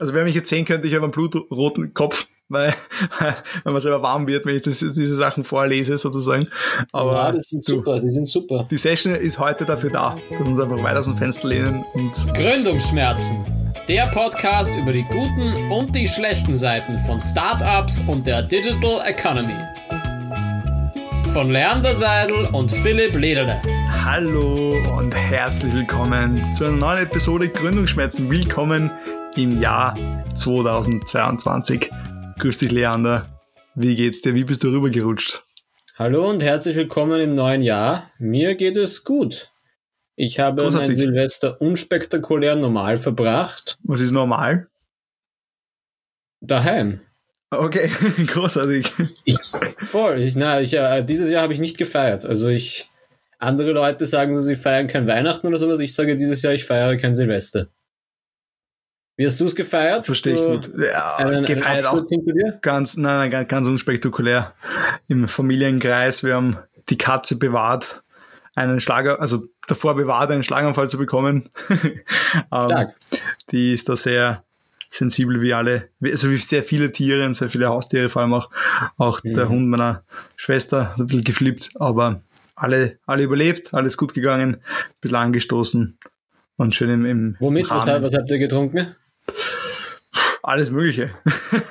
Also wer mich jetzt sehen könnte, ich habe einen blutroten Kopf, weil, wenn man selber warm wird, wenn ich das, diese Sachen vorlese sozusagen. Aber ja, das sind du, super, die sind super. Die Session ist heute dafür da, dass wir uns einfach weiter aus dem Fenster lehnen und Gründungsschmerzen. Der Podcast über die guten und die schlechten Seiten von Startups und der Digital Economy. Von Leander Seidel und Philipp Lederle. Hallo und herzlich willkommen zu einer neuen Episode Gründungsschmerzen. Willkommen im Jahr 2022. Grüß dich, Leander. Wie geht's dir? Wie bist du rübergerutscht? Hallo und herzlich willkommen im neuen Jahr. Mir geht es gut. Ich habe Großartig. mein Silvester unspektakulär normal verbracht. Was ist normal? Daheim. Okay, großartig. Ich, voll. Ich, na, ich, äh, dieses Jahr habe ich nicht gefeiert. Also ich, andere Leute sagen so, sie feiern kein Weihnachten oder sowas. Ich sage dieses Jahr, ich feiere kein Silvester. Wie hast du es gefeiert? Verstehe ich gut. Ja, einen, gefeiert einen auch hinter dir? Ganz, nein, nein, ganz unspektakulär. Im Familienkreis, wir haben die Katze bewahrt, einen Schlager, also davor bewahrt, einen Schlaganfall zu bekommen. Ähm, Stark. die ist da sehr sensibel wie alle, also wie sehr viele Tiere und sehr viele Haustiere, vor allem auch, auch mhm. der Hund meiner Schwester hat ein bisschen geflippt, aber alle, alle überlebt, alles gut gegangen, ein bisschen angestoßen und schön im, im Womit? Was, was habt ihr getrunken? Alles Mögliche.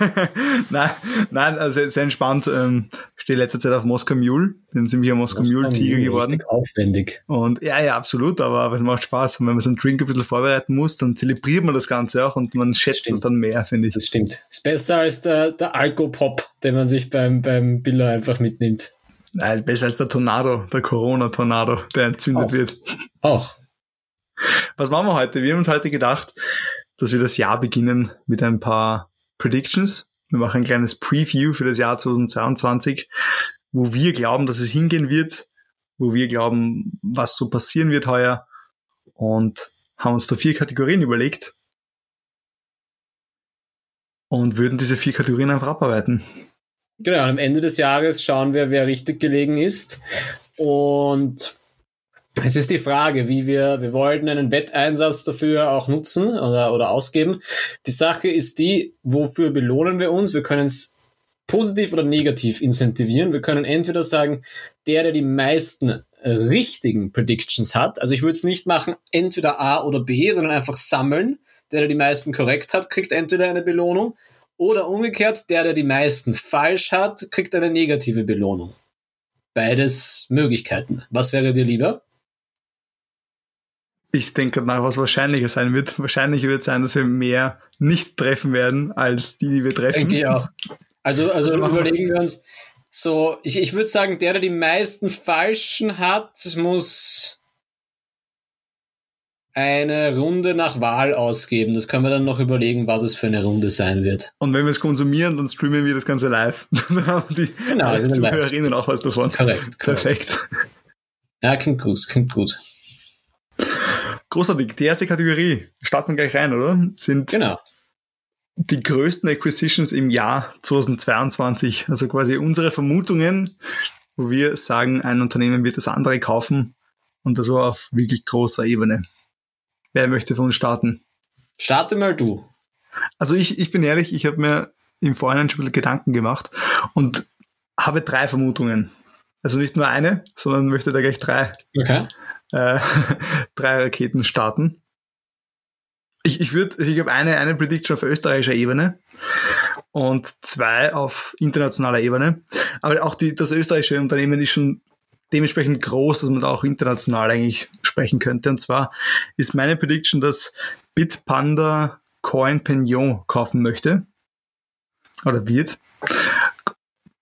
nein, nein, also sehr entspannt. Ähm, stehe letzte Zeit auf Moskau Mule. Bin ziemlich ein Moskau Mule Tiger geworden. aufwendig. Und ja, ja, absolut, aber, aber es macht Spaß. Und wenn man so einen Drink ein bisschen vorbereiten muss, dann zelebriert man das Ganze auch und man schätzt es dann mehr, finde ich. Das stimmt. Ist besser als der, der Alkopop, den man sich beim, beim Biller einfach mitnimmt. Nein, besser als der Tornado, der Corona-Tornado, der entzündet auch. wird. Auch. Was machen wir heute? Wir haben uns heute gedacht, dass wir das Jahr beginnen mit ein paar Predictions. Wir machen ein kleines Preview für das Jahr 2022, wo wir glauben, dass es hingehen wird, wo wir glauben, was so passieren wird heuer und haben uns da vier Kategorien überlegt und würden diese vier Kategorien einfach abarbeiten. Genau, am Ende des Jahres schauen wir, wer richtig gelegen ist und es ist die Frage, wie wir, wir wollten einen Wetteinsatz dafür auch nutzen oder, oder ausgeben. Die Sache ist die, wofür belohnen wir uns? Wir können es positiv oder negativ incentivieren. Wir können entweder sagen, der, der die meisten richtigen Predictions hat, also ich würde es nicht machen, entweder A oder B, sondern einfach sammeln. Der, der die meisten korrekt hat, kriegt entweder eine Belohnung oder umgekehrt, der, der die meisten falsch hat, kriegt eine negative Belohnung. Beides Möglichkeiten. Was wäre dir lieber? Ich denke nach, was wahrscheinlicher sein wird. Wahrscheinlicher wird sein, dass wir mehr nicht treffen werden, als die, die wir treffen. Denke ich auch. Also, also, also überlegen wir uns, so, ich, ich würde sagen, der, der die meisten Falschen hat, muss eine Runde nach Wahl ausgeben. Das können wir dann noch überlegen, was es für eine Runde sein wird. Und wenn wir es konsumieren, dann streamen wir das Ganze live. dann haben die genau, Zuhörerinnen auch was davon. Korrekt. Perfekt. Ja, klingt gut, klingt gut. Großartig. Die erste Kategorie, starten wir gleich rein, oder? Sind genau. die größten Acquisitions im Jahr 2022. Also quasi unsere Vermutungen, wo wir sagen, ein Unternehmen wird das andere kaufen und das war auf wirklich großer Ebene. Wer möchte von uns starten? Starte mal du. Also ich, ich bin ehrlich, ich habe mir im Vorhinein schon ein bisschen Gedanken gemacht und habe drei Vermutungen. Also nicht nur eine, sondern möchte da gleich drei. Okay äh, drei Raketen starten. Ich, ich würde, ich habe eine, eine Prediction auf österreichischer Ebene und zwei auf internationaler Ebene. Aber auch die, das österreichische Unternehmen ist schon dementsprechend groß, dass man da auch international eigentlich sprechen könnte. Und zwar ist meine Prediction, dass Bitpanda Coin Pignon kaufen möchte oder wird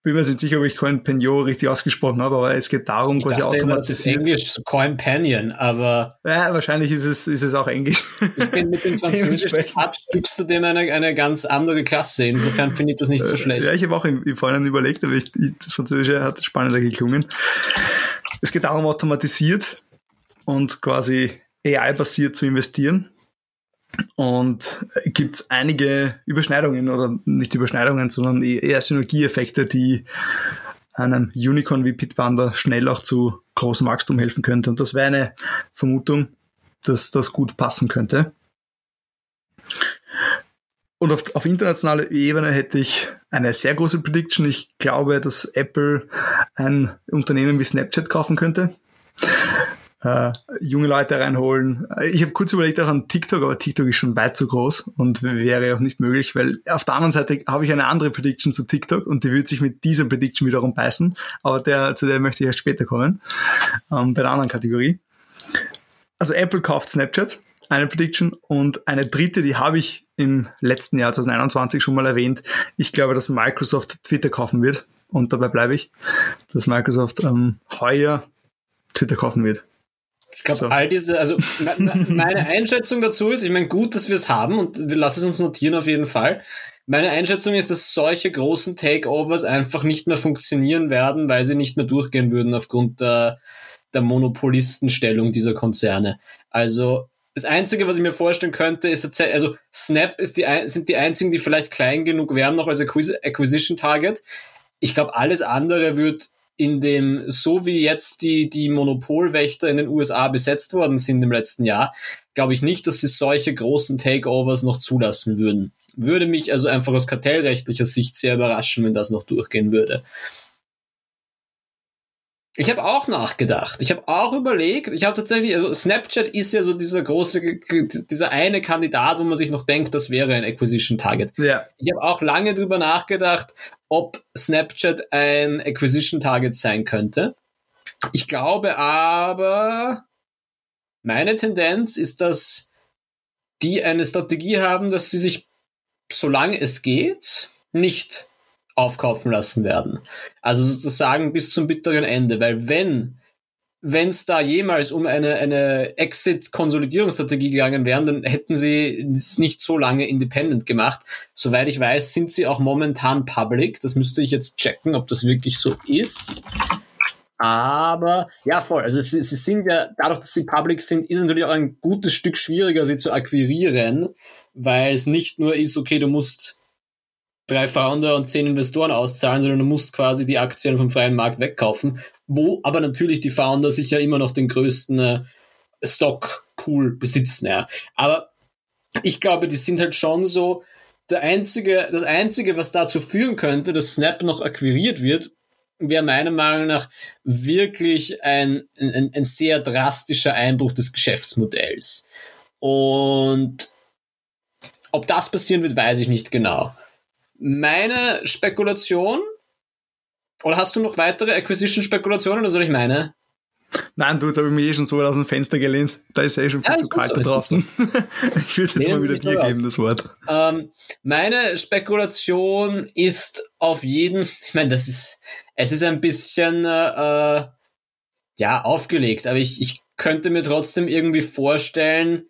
bin mir nicht sicher, ob ich Coin Penio richtig ausgesprochen habe, aber es geht darum, ich quasi dachte automatisiert. Immer, Englisch Coin Panion, aber. Ja, wahrscheinlich ist es, ist es auch Englisch. Ich bin mit dem französischen gibst du dem eine, eine ganz andere Klasse. Insofern finde ich das nicht so äh, schlecht. Ja, ich habe auch im, im Vorhinein überlegt, aber ich, das Französische hat spannender geklungen. Es geht darum, automatisiert und quasi AI-basiert zu investieren. Und gibt es einige Überschneidungen oder nicht Überschneidungen, sondern e-, eher Synergieeffekte, die einem Unicorn wie Pitbanda schnell auch zu großem Wachstum helfen könnte. Und das wäre eine Vermutung, dass das gut passen könnte. und auf, auf internationaler Ebene hätte ich eine sehr große Prediction. Ich glaube, dass Apple ein Unternehmen wie Snapchat kaufen könnte. Äh, junge Leute reinholen. Ich habe kurz überlegt auch an TikTok, aber TikTok ist schon weit zu groß und wäre auch nicht möglich, weil auf der anderen Seite habe ich eine andere Prediction zu TikTok und die wird sich mit dieser Prediction wiederum beißen, aber der, zu der möchte ich erst später kommen, ähm, bei der anderen Kategorie. Also Apple kauft Snapchat eine Prediction. Und eine dritte, die habe ich im letzten Jahr 2021 schon mal erwähnt. Ich glaube, dass Microsoft Twitter kaufen wird. Und dabei bleibe ich, dass Microsoft ähm, heuer Twitter kaufen wird. Ich glaube, so. all diese, also meine Einschätzung dazu ist, ich meine, gut, dass wir es haben und wir lassen es uns notieren auf jeden Fall. Meine Einschätzung ist, dass solche großen Takeovers einfach nicht mehr funktionieren werden, weil sie nicht mehr durchgehen würden aufgrund der, der Monopolistenstellung dieser Konzerne. Also das Einzige, was ich mir vorstellen könnte, ist tatsächlich, also Snap ist die, sind die einzigen, die vielleicht klein genug wären noch als Acquisition Target. Ich glaube, alles andere wird in dem, so wie jetzt die, die Monopolwächter in den USA besetzt worden sind im letzten Jahr, glaube ich nicht, dass sie solche großen Takeovers noch zulassen würden. Würde mich also einfach aus kartellrechtlicher Sicht sehr überraschen, wenn das noch durchgehen würde. Ich habe auch nachgedacht. Ich habe auch überlegt. Ich habe tatsächlich, also Snapchat ist ja so dieser große, dieser eine Kandidat, wo man sich noch denkt, das wäre ein Acquisition Target. Ja. Ich habe auch lange drüber nachgedacht, ob Snapchat ein Acquisition Target sein könnte. Ich glaube aber, meine Tendenz ist, dass die eine Strategie haben, dass sie sich, solange es geht, nicht aufkaufen lassen werden. Also sozusagen bis zum bitteren Ende, weil wenn wenn es da jemals um eine, eine Exit-Konsolidierungsstrategie gegangen wären, dann hätten sie es nicht so lange independent gemacht. Soweit ich weiß, sind sie auch momentan public. Das müsste ich jetzt checken, ob das wirklich so ist. Aber ja, voll. Also sie, sie sind ja, dadurch, dass sie public sind, ist natürlich auch ein gutes Stück schwieriger, sie zu akquirieren, weil es nicht nur ist, okay, du musst drei Founder und zehn Investoren auszahlen, sondern du musst quasi die Aktien vom freien Markt wegkaufen, wo aber natürlich die Founder sich ja immer noch den größten äh, Stockpool besitzen. Ja. Aber ich glaube, die sind halt schon so der einzige, das einzige, was dazu führen könnte, dass Snap noch akquiriert wird, wäre meiner Meinung nach wirklich ein, ein, ein sehr drastischer Einbruch des Geschäftsmodells. Und ob das passieren wird, weiß ich nicht genau. Meine Spekulation, oder hast du noch weitere Acquisition-Spekulationen oder soll ich meine? Nein, du, jetzt habe ich mich eh schon so aus dem Fenster gelehnt. Da ist eh schon viel ja, zu kalt da draußen. ich würde jetzt nee, mal wieder dir geben, das Wort. Ähm, meine Spekulation ist auf jeden, ich meine, das ist, es ist ein bisschen, äh, ja, aufgelegt, aber ich, ich könnte mir trotzdem irgendwie vorstellen,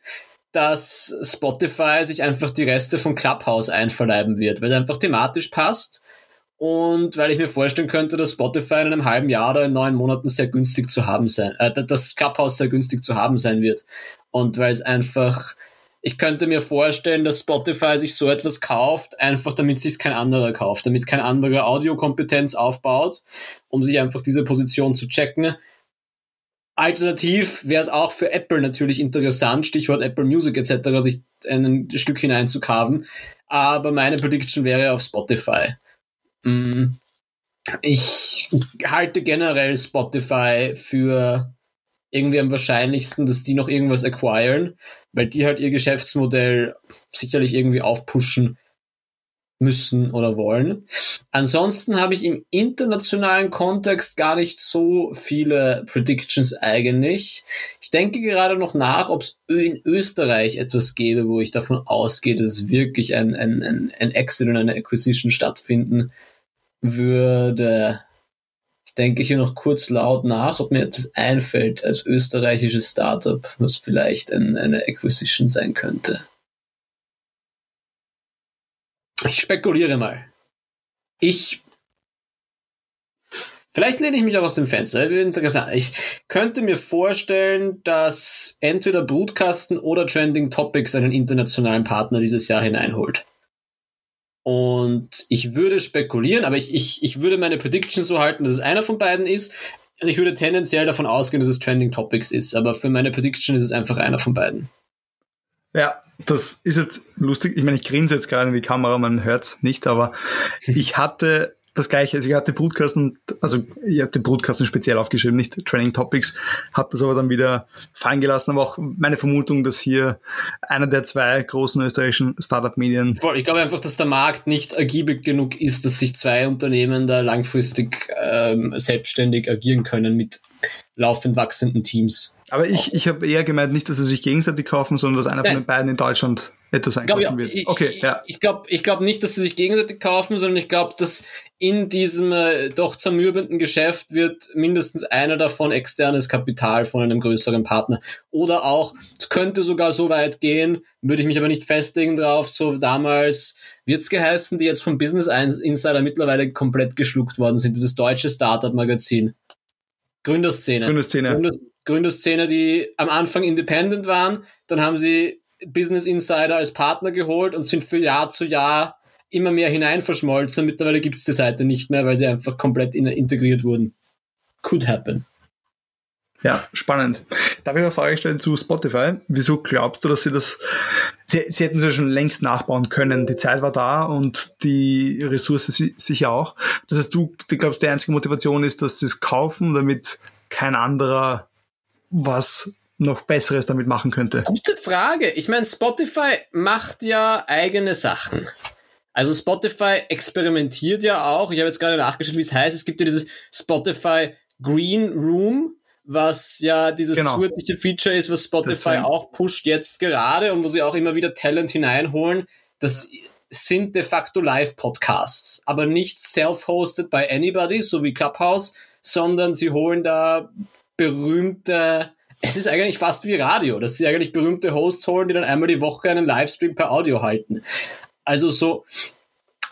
dass Spotify sich einfach die Reste von Clubhouse einverleiben wird, weil es einfach thematisch passt und weil ich mir vorstellen könnte, dass Spotify in einem halben Jahr oder in neun Monaten sehr günstig zu haben sein, äh, das Clubhouse sehr günstig zu haben sein wird. Und weil es einfach, ich könnte mir vorstellen, dass Spotify sich so etwas kauft, einfach damit sich kein anderer kauft, damit kein anderer Audiokompetenz aufbaut, um sich einfach diese Position zu checken Alternativ wäre es auch für Apple natürlich interessant, Stichwort Apple Music etc., sich ein Stück hineinzukaven. Aber meine Prediction wäre auf Spotify. Mm. Ich halte generell Spotify für irgendwie am wahrscheinlichsten, dass die noch irgendwas acquiren, weil die halt ihr Geschäftsmodell sicherlich irgendwie aufpushen müssen oder wollen. Ansonsten habe ich im internationalen Kontext gar nicht so viele Predictions eigentlich. Ich denke gerade noch nach, ob es in Österreich etwas gäbe, wo ich davon ausgehe, dass es wirklich ein, ein, ein, ein Exit und eine Acquisition stattfinden würde. Ich denke hier noch kurz laut nach, ob mir etwas einfällt als österreichisches Startup, was vielleicht ein, eine Acquisition sein könnte. Ich spekuliere mal. Ich. Vielleicht lehne ich mich auch aus dem Fenster. Interessant. Ich könnte mir vorstellen, dass entweder Brutkasten oder Trending Topics einen internationalen Partner dieses Jahr hineinholt. Und ich würde spekulieren, aber ich, ich, ich würde meine Prediction so halten, dass es einer von beiden ist. Und ich würde tendenziell davon ausgehen, dass es Trending Topics ist. Aber für meine Prediction ist es einfach einer von beiden. Ja, das ist jetzt lustig. Ich meine, ich grinse jetzt gerade in die Kamera, man hört nicht, aber ich hatte das gleiche. Also ich hatte Brutkasten, also ich habe den Brutkasten speziell aufgeschrieben, nicht Training Topics, habe das aber dann wieder fallen gelassen. Aber auch meine Vermutung, dass hier einer der zwei großen österreichischen Startup-Medien. Ich glaube einfach, dass der Markt nicht ergiebig genug ist, dass sich zwei Unternehmen da langfristig ähm, selbstständig agieren können mit laufend wachsenden Teams. Aber ich, ich habe eher gemeint, nicht, dass sie sich gegenseitig kaufen, sondern dass einer Nein. von den beiden in Deutschland etwas einkaufen glaub, wird. Ich, okay, ja. Ich glaube ich glaub nicht, dass sie sich gegenseitig kaufen, sondern ich glaube, dass in diesem äh, doch zermürbenden Geschäft wird mindestens einer davon externes Kapital von einem größeren Partner. Oder auch, es könnte sogar so weit gehen, würde ich mich aber nicht festlegen drauf, so damals wird's geheißen, die jetzt vom Business Insider mittlerweile komplett geschluckt worden sind, dieses deutsche Startup-Magazin. Gründerszene. Gründerszene. Gründer, Gründerszene, die am Anfang independent waren, dann haben sie Business Insider als Partner geholt und sind für Jahr zu Jahr immer mehr hinein verschmolzen. Mittlerweile gibt es die Seite nicht mehr, weil sie einfach komplett in, integriert wurden. Could happen. Ja, spannend. Darf ich eine Frage stellen zu Spotify? Wieso glaubst du, dass sie das, sie, sie hätten sie schon längst nachbauen können. Die Zeit war da und die Ressource sicher auch. Das heißt, du, du glaubst, die einzige Motivation ist, dass sie es kaufen, damit kein anderer was noch Besseres damit machen könnte? Gute Frage. Ich meine, Spotify macht ja eigene Sachen. Also Spotify experimentiert ja auch. Ich habe jetzt gerade nachgeschaut, wie es heißt. Es gibt ja dieses Spotify Green Room, was ja dieses genau. zusätzliche Feature ist, was Spotify Deswegen. auch pusht jetzt gerade und wo sie auch immer wieder Talent hineinholen. Das sind de facto Live-Podcasts, aber nicht self-hosted by anybody, so wie Clubhouse, sondern sie holen da berühmte, es ist eigentlich fast wie Radio, dass sie eigentlich berühmte Hosts holen, die dann einmal die Woche einen Livestream per Audio halten. Also so,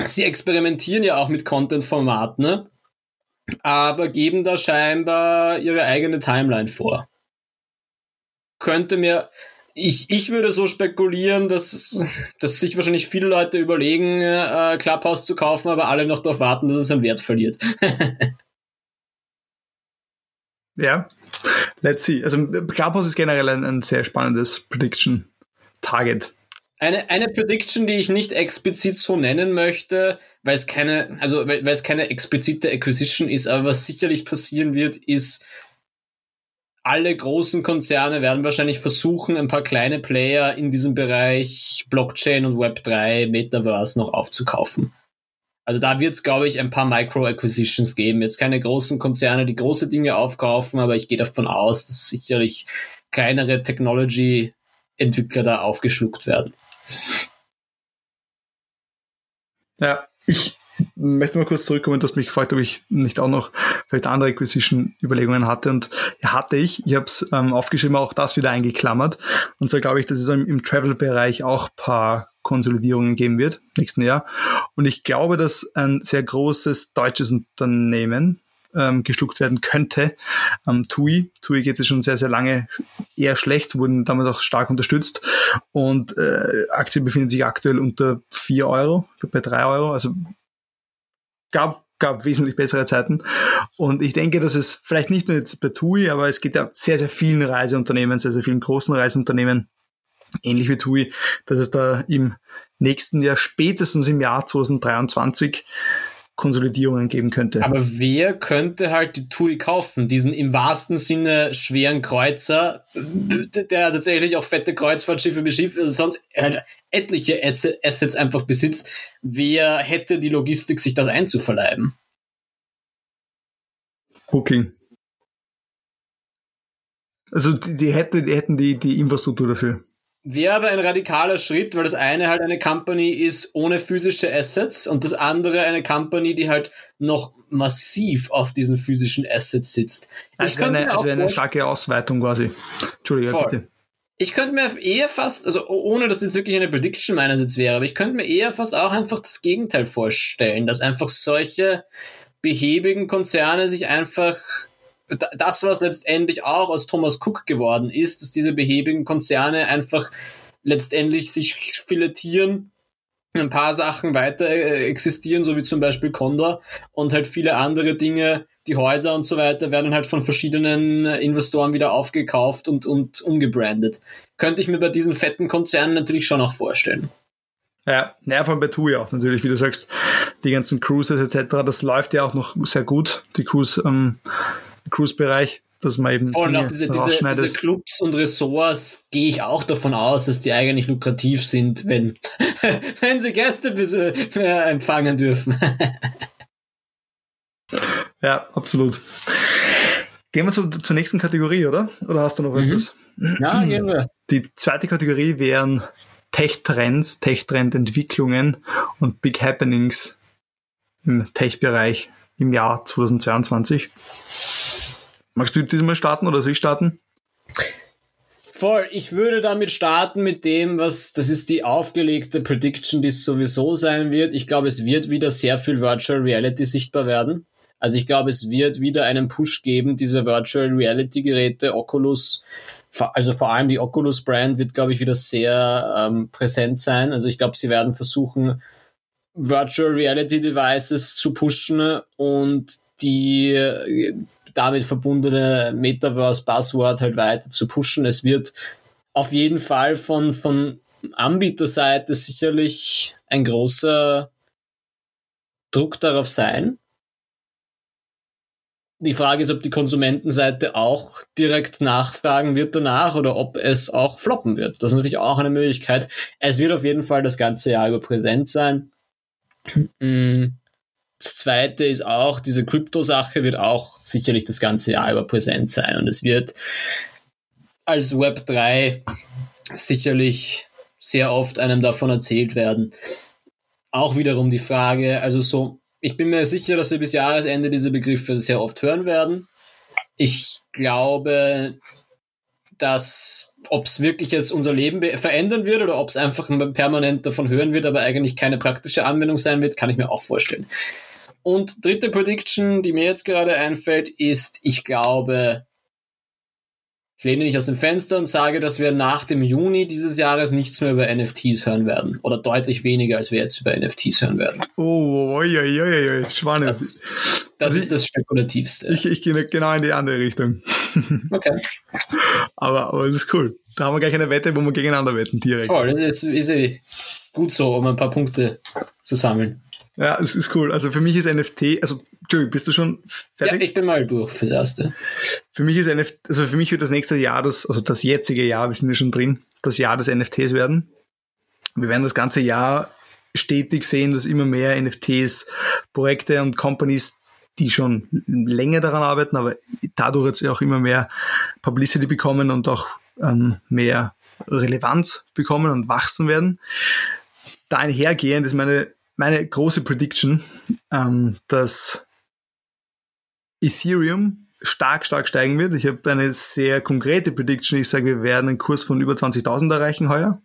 sie experimentieren ja auch mit Content-Formaten, ne? aber geben da scheinbar ihre eigene Timeline vor. Könnte mir, ich, ich würde so spekulieren, dass, dass sich wahrscheinlich viele Leute überlegen, äh, Clubhouse zu kaufen, aber alle noch darauf warten, dass es an Wert verliert. Ja, let's see. Also Clubhouse ist generell ein, ein sehr spannendes Prediction Target. Eine, eine Prediction, die ich nicht explizit so nennen möchte, weil es keine, also weil es keine explizite Acquisition ist, aber was sicherlich passieren wird, ist, alle großen Konzerne werden wahrscheinlich versuchen, ein paar kleine Player in diesem Bereich Blockchain und Web3, Metaverse noch aufzukaufen. Also da wird es, glaube ich, ein paar Micro-Acquisitions geben. Jetzt keine großen Konzerne, die große Dinge aufkaufen, aber ich gehe davon aus, dass sicherlich kleinere Technology-Entwickler da aufgeschluckt werden. Ja, ich möchte mal kurz zurückkommen, du hast mich gefragt, ob ich nicht auch noch vielleicht andere Acquisition-Überlegungen hatte. Und hatte ich. Ich habe es ähm, aufgeschrieben, auch das wieder eingeklammert. Und so glaube ich, dass es im, im Travel-Bereich auch paar Konsolidierungen geben wird, nächsten Jahr. Und ich glaube, dass ein sehr großes deutsches Unternehmen ähm, geschluckt werden könnte. Ähm, TUI, TUI geht es schon sehr, sehr lange eher schlecht, wurden damit auch stark unterstützt und äh, Aktie befindet sich aktuell unter 4 Euro, bei 3 Euro, also gab gab wesentlich bessere Zeiten. Und ich denke, dass es vielleicht nicht nur jetzt bei TUI, aber es geht ja sehr, sehr vielen Reiseunternehmen, sehr, sehr vielen großen Reiseunternehmen, ähnlich wie TUI, dass es da im nächsten Jahr, spätestens im Jahr 2023, Konsolidierungen geben könnte. Aber wer könnte halt die TUI kaufen? Diesen im wahrsten Sinne schweren Kreuzer, der tatsächlich auch fette Kreuzfahrtschiffe beschifft, also sonst halt etliche Assets einfach besitzt. Wer hätte die Logistik, sich das einzuverleiben? Booking. Also die, die, hätte, die hätten die, die Infrastruktur dafür wäre aber ein radikaler Schritt, weil das eine halt eine Company ist ohne physische Assets und das andere eine Company, die halt noch massiv auf diesen physischen Assets sitzt. Also wäre eine, also eine starke Ausweitung quasi. Entschuldige, bitte. Ich könnte mir eher fast, also ohne dass jetzt wirklich eine Prediction meinerseits wäre, aber ich könnte mir eher fast auch einfach das Gegenteil vorstellen, dass einfach solche behäbigen Konzerne sich einfach das, was letztendlich auch aus Thomas Cook geworden ist, dass diese behäbigen Konzerne einfach letztendlich sich filetieren, ein paar Sachen weiter äh, existieren, so wie zum Beispiel Condor und halt viele andere Dinge die Häuser und so weiter werden halt von verschiedenen Investoren wieder aufgekauft und, und umgebrandet. Könnte ich mir bei diesen fetten Konzernen natürlich schon auch vorstellen. Ja, naja, vor allem bei TUI auch natürlich, wie du sagst, die ganzen Cruises etc., das läuft ja auch noch sehr gut, die Cruise, ähm, Cruise-Bereich, dass man eben Voll, auch diese, diese, diese Clubs und Ressorts gehe ich auch davon aus, dass die eigentlich lukrativ sind, wenn, wenn sie Gäste äh, empfangen dürfen. ja, absolut. Gehen wir zu, zur nächsten Kategorie, oder? Oder hast du noch mhm. etwas? Ja, gehen wir. Die zweite Kategorie wären Tech-Trends, Tech-Trend-Entwicklungen und Big Happenings im Tech-Bereich im Jahr 2022. Magst du diesmal starten oder soll ich starten? Voll, ich würde damit starten mit dem, was, das ist die aufgelegte Prediction, die es sowieso sein wird. Ich glaube, es wird wieder sehr viel Virtual Reality sichtbar werden. Also ich glaube, es wird wieder einen Push geben, diese Virtual Reality Geräte, Oculus, also vor allem die Oculus Brand wird, glaube ich, wieder sehr ähm, präsent sein. Also ich glaube, sie werden versuchen, Virtual Reality Devices zu pushen und die äh, damit verbundene Metaverse Buzzword halt weiter zu pushen. Es wird auf jeden Fall von, von Anbieterseite sicherlich ein großer Druck darauf sein. Die Frage ist, ob die Konsumentenseite auch direkt nachfragen wird danach oder ob es auch floppen wird. Das ist natürlich auch eine Möglichkeit. Es wird auf jeden Fall das ganze Jahr über präsent sein. Mm. Das zweite ist auch, diese Krypto-Sache wird auch sicherlich das ganze Jahr über präsent sein und es wird als Web 3 sicherlich sehr oft einem davon erzählt werden. Auch wiederum die Frage, also so ich bin mir sicher, dass wir bis Jahresende diese Begriffe sehr oft hören werden. Ich glaube, dass ob es wirklich jetzt unser Leben verändern wird oder ob es einfach permanent davon hören wird, aber eigentlich keine praktische Anwendung sein wird, kann ich mir auch vorstellen. Und dritte Prediction, die mir jetzt gerade einfällt, ist, ich glaube, ich lehne mich aus dem Fenster und sage, dass wir nach dem Juni dieses Jahres nichts mehr über NFTs hören werden. Oder deutlich weniger, als wir jetzt über NFTs hören werden. Oh, oi, oi, spannend. Das, das also ist das Spekulativste. Ich, ich gehe genau in die andere Richtung. Okay. aber, aber das ist cool. Da haben wir gleich eine Wette, wo wir gegeneinander wetten, direkt. Voll, das ist, ist eh gut so, um ein paar Punkte zu sammeln. Ja, es ist cool. Also für mich ist NFT, also Entschuldigung, bist du schon fertig? Ja, ich bin mal durch fürs Erste. Für mich ist NFT, also für mich wird das nächste Jahr das, also das jetzige Jahr, wir sind ja schon drin, das Jahr des NFTs werden. Wir werden das ganze Jahr stetig sehen, dass immer mehr NFTs, Projekte und Companies, die schon länger daran arbeiten, aber dadurch jetzt auch immer mehr Publicity bekommen und auch ähm, mehr Relevanz bekommen und wachsen werden. Da einhergehend ist meine meine große Prediction, ähm, dass Ethereum stark, stark steigen wird. Ich habe eine sehr konkrete Prediction. Ich sage, wir werden einen Kurs von über 20.000 erreichen heuer.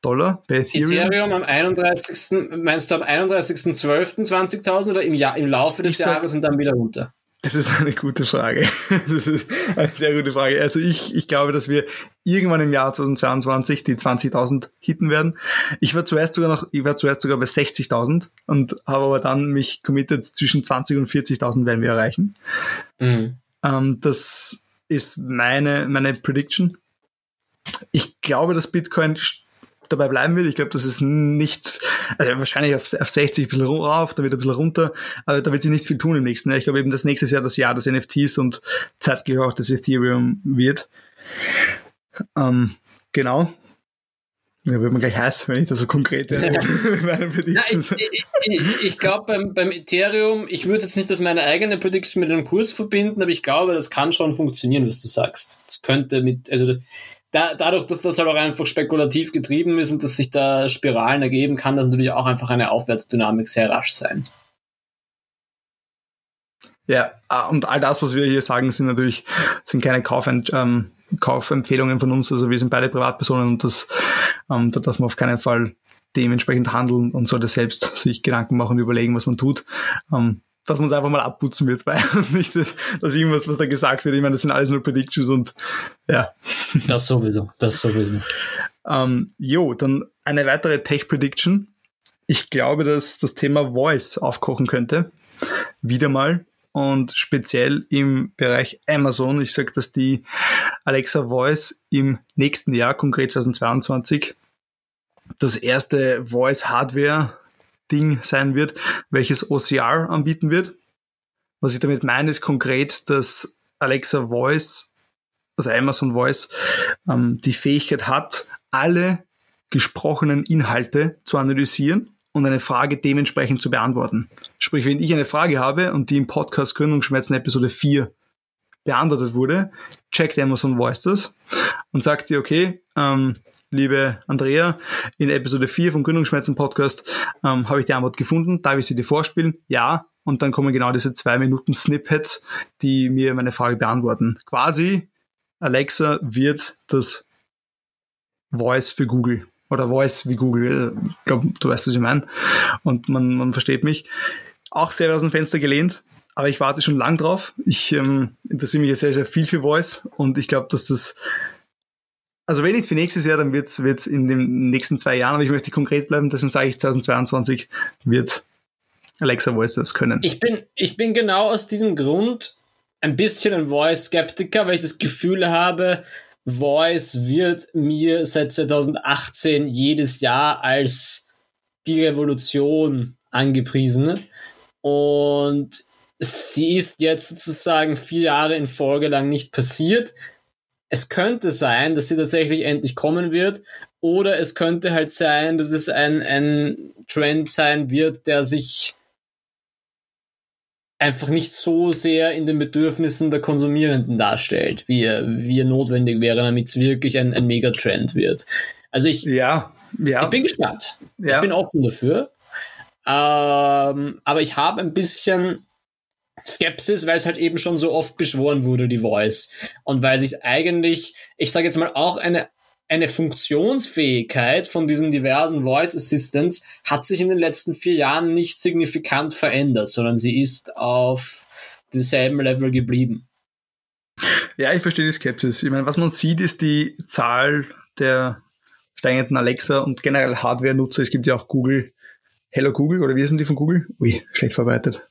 Dollar bei Ethereum. Ethereum am 31. Meinst du am 31.12. 20.000 oder im, Jahr, im Laufe des Jahres und dann wieder runter? Das ist eine gute Frage. Das ist eine sehr gute Frage. Also ich, ich glaube, dass wir irgendwann im Jahr 2022 die 20.000 hitten werden. Ich war zuerst sogar noch, ich war zuerst sogar bei 60.000 und habe aber dann mich committed, zwischen 20 und 40.000 werden wir erreichen. Mhm. Ähm, das ist meine, meine Prediction. Ich glaube, dass Bitcoin dabei bleiben will. Ich glaube, das ist nicht, also wahrscheinlich auf, auf 60 ein bisschen rauf, dann wieder ein bisschen runter, aber da wird sich nicht viel tun im nächsten Jahr. Ich glaube eben, dass nächstes Jahr das Jahr des NFTs und zeitgleich auch das Ethereum wird. Ähm, genau. Da wird man gleich heiß, wenn ich da so konkret Predictions. Ja, ich, ich, ich glaube beim, beim Ethereum, ich würde jetzt nicht das meine eigene Prediction mit einem Kurs verbinden, aber ich glaube, das kann schon funktionieren, was du sagst. Das könnte mit, also da, dadurch, dass das halt auch einfach spekulativ getrieben ist und dass sich da Spiralen ergeben, kann das natürlich auch einfach eine Aufwärtsdynamik sehr rasch sein. Ja, ah, und all das, was wir hier sagen, sind natürlich sind keine Kaufent ähm, Kaufempfehlungen von uns. Also wir sind beide Privatpersonen und das, ähm, da darf man auf keinen Fall dementsprechend handeln und sollte selbst sich Gedanken machen und überlegen, was man tut. Ähm, dass man es einfach mal abputzen wird zwei und nicht, dass irgendwas, was da gesagt wird, ich meine, das sind alles nur Predictions und ja. Das sowieso, das sowieso. ähm, jo, dann eine weitere Tech-Prediction. Ich glaube, dass das Thema Voice aufkochen könnte. Wieder mal. und speziell im Bereich Amazon. Ich sage, dass die Alexa Voice im nächsten Jahr, konkret 2022, das erste Voice Hardware Ding sein wird, welches OCR anbieten wird. Was ich damit meine, ist konkret, dass Alexa Voice, also Amazon Voice, ähm, die Fähigkeit hat, alle gesprochenen Inhalte zu analysieren und eine Frage dementsprechend zu beantworten. Sprich, wenn ich eine Frage habe und die im Podcast Gründungsschmerzen Episode 4 beantwortet wurde, checkt Amazon Voice das und sagt dir, okay, ähm, liebe Andrea, in Episode 4 vom Gründungsschmerzen Podcast ähm, habe ich die Antwort gefunden, darf ich sie dir vorspielen? Ja. Und dann kommen genau diese zwei Minuten Snippets, die mir meine Frage beantworten. Quasi, Alexa wird das Voice für Google oder Voice wie Google. Ich glaube, du weißt, was ich meine. Und man, man versteht mich. Auch sehr aus dem Fenster gelehnt, aber ich warte schon lang drauf. Ich ähm, interessiere mich ja sehr, sehr viel für Voice und ich glaube, dass das also wenn nicht für nächstes Jahr, dann wird es in den nächsten zwei Jahren, aber ich möchte konkret bleiben, deswegen sage ich 2022 wird Alexa Voice das können. Ich bin, ich bin genau aus diesem Grund ein bisschen ein Voice-Skeptiker, weil ich das Gefühl habe, Voice wird mir seit 2018 jedes Jahr als die Revolution angepriesen. Und sie ist jetzt sozusagen vier Jahre in Folge lang nicht passiert. Es könnte sein, dass sie tatsächlich endlich kommen wird. Oder es könnte halt sein, dass es ein, ein Trend sein wird, der sich einfach nicht so sehr in den Bedürfnissen der Konsumierenden darstellt, wie er, wie er notwendig wäre, damit es wirklich ein, ein Megatrend wird. Also ich, ja, ja. ich bin gespannt. Ja. Ich bin offen dafür. Ähm, aber ich habe ein bisschen Skepsis, weil es halt eben schon so oft beschworen wurde, die Voice. Und weil sich eigentlich, ich sage jetzt mal, auch eine eine Funktionsfähigkeit von diesen diversen Voice Assistants hat sich in den letzten vier Jahren nicht signifikant verändert, sondern sie ist auf demselben Level geblieben. Ja, ich verstehe die Skepsis. Ich meine, was man sieht, ist die Zahl der steigenden Alexa und generell Hardware-Nutzer. Es gibt ja auch Google, Hello Google, oder wie sind die von Google? Ui, schlecht verbreitet.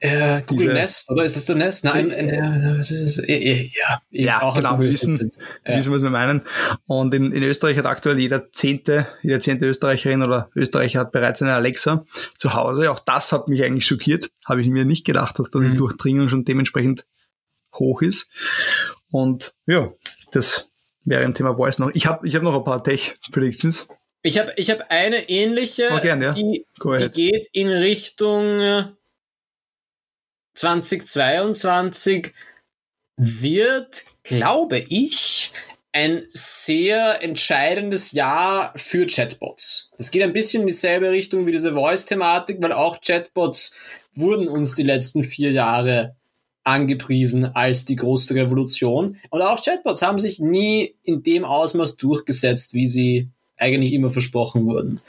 Äh, Google Diese, Nest, oder ist das der Nest? Nein, äh, äh, ist? Äh, äh, ja, ja genau, wir wissen, wir wissen, was wir meinen. Und in, in Österreich hat aktuell jeder zehnte, jede zehnte Österreicherin oder Österreicher hat bereits eine Alexa zu Hause. Auch das hat mich eigentlich schockiert. Habe ich mir nicht gedacht, dass da die mhm. Durchdringung schon dementsprechend hoch ist. Und ja, das wäre ein Thema Voice noch. Ich habe ich hab noch ein paar Tech-Predictions. Ich habe ich hab eine ähnliche, oh, gern, ja. die, die geht in Richtung 2022 wird, glaube ich, ein sehr entscheidendes Jahr für Chatbots. Das geht ein bisschen in dieselbe Richtung wie diese Voice-Thematik, weil auch Chatbots wurden uns die letzten vier Jahre angepriesen als die große Revolution. Und auch Chatbots haben sich nie in dem Ausmaß durchgesetzt, wie sie eigentlich immer versprochen wurden.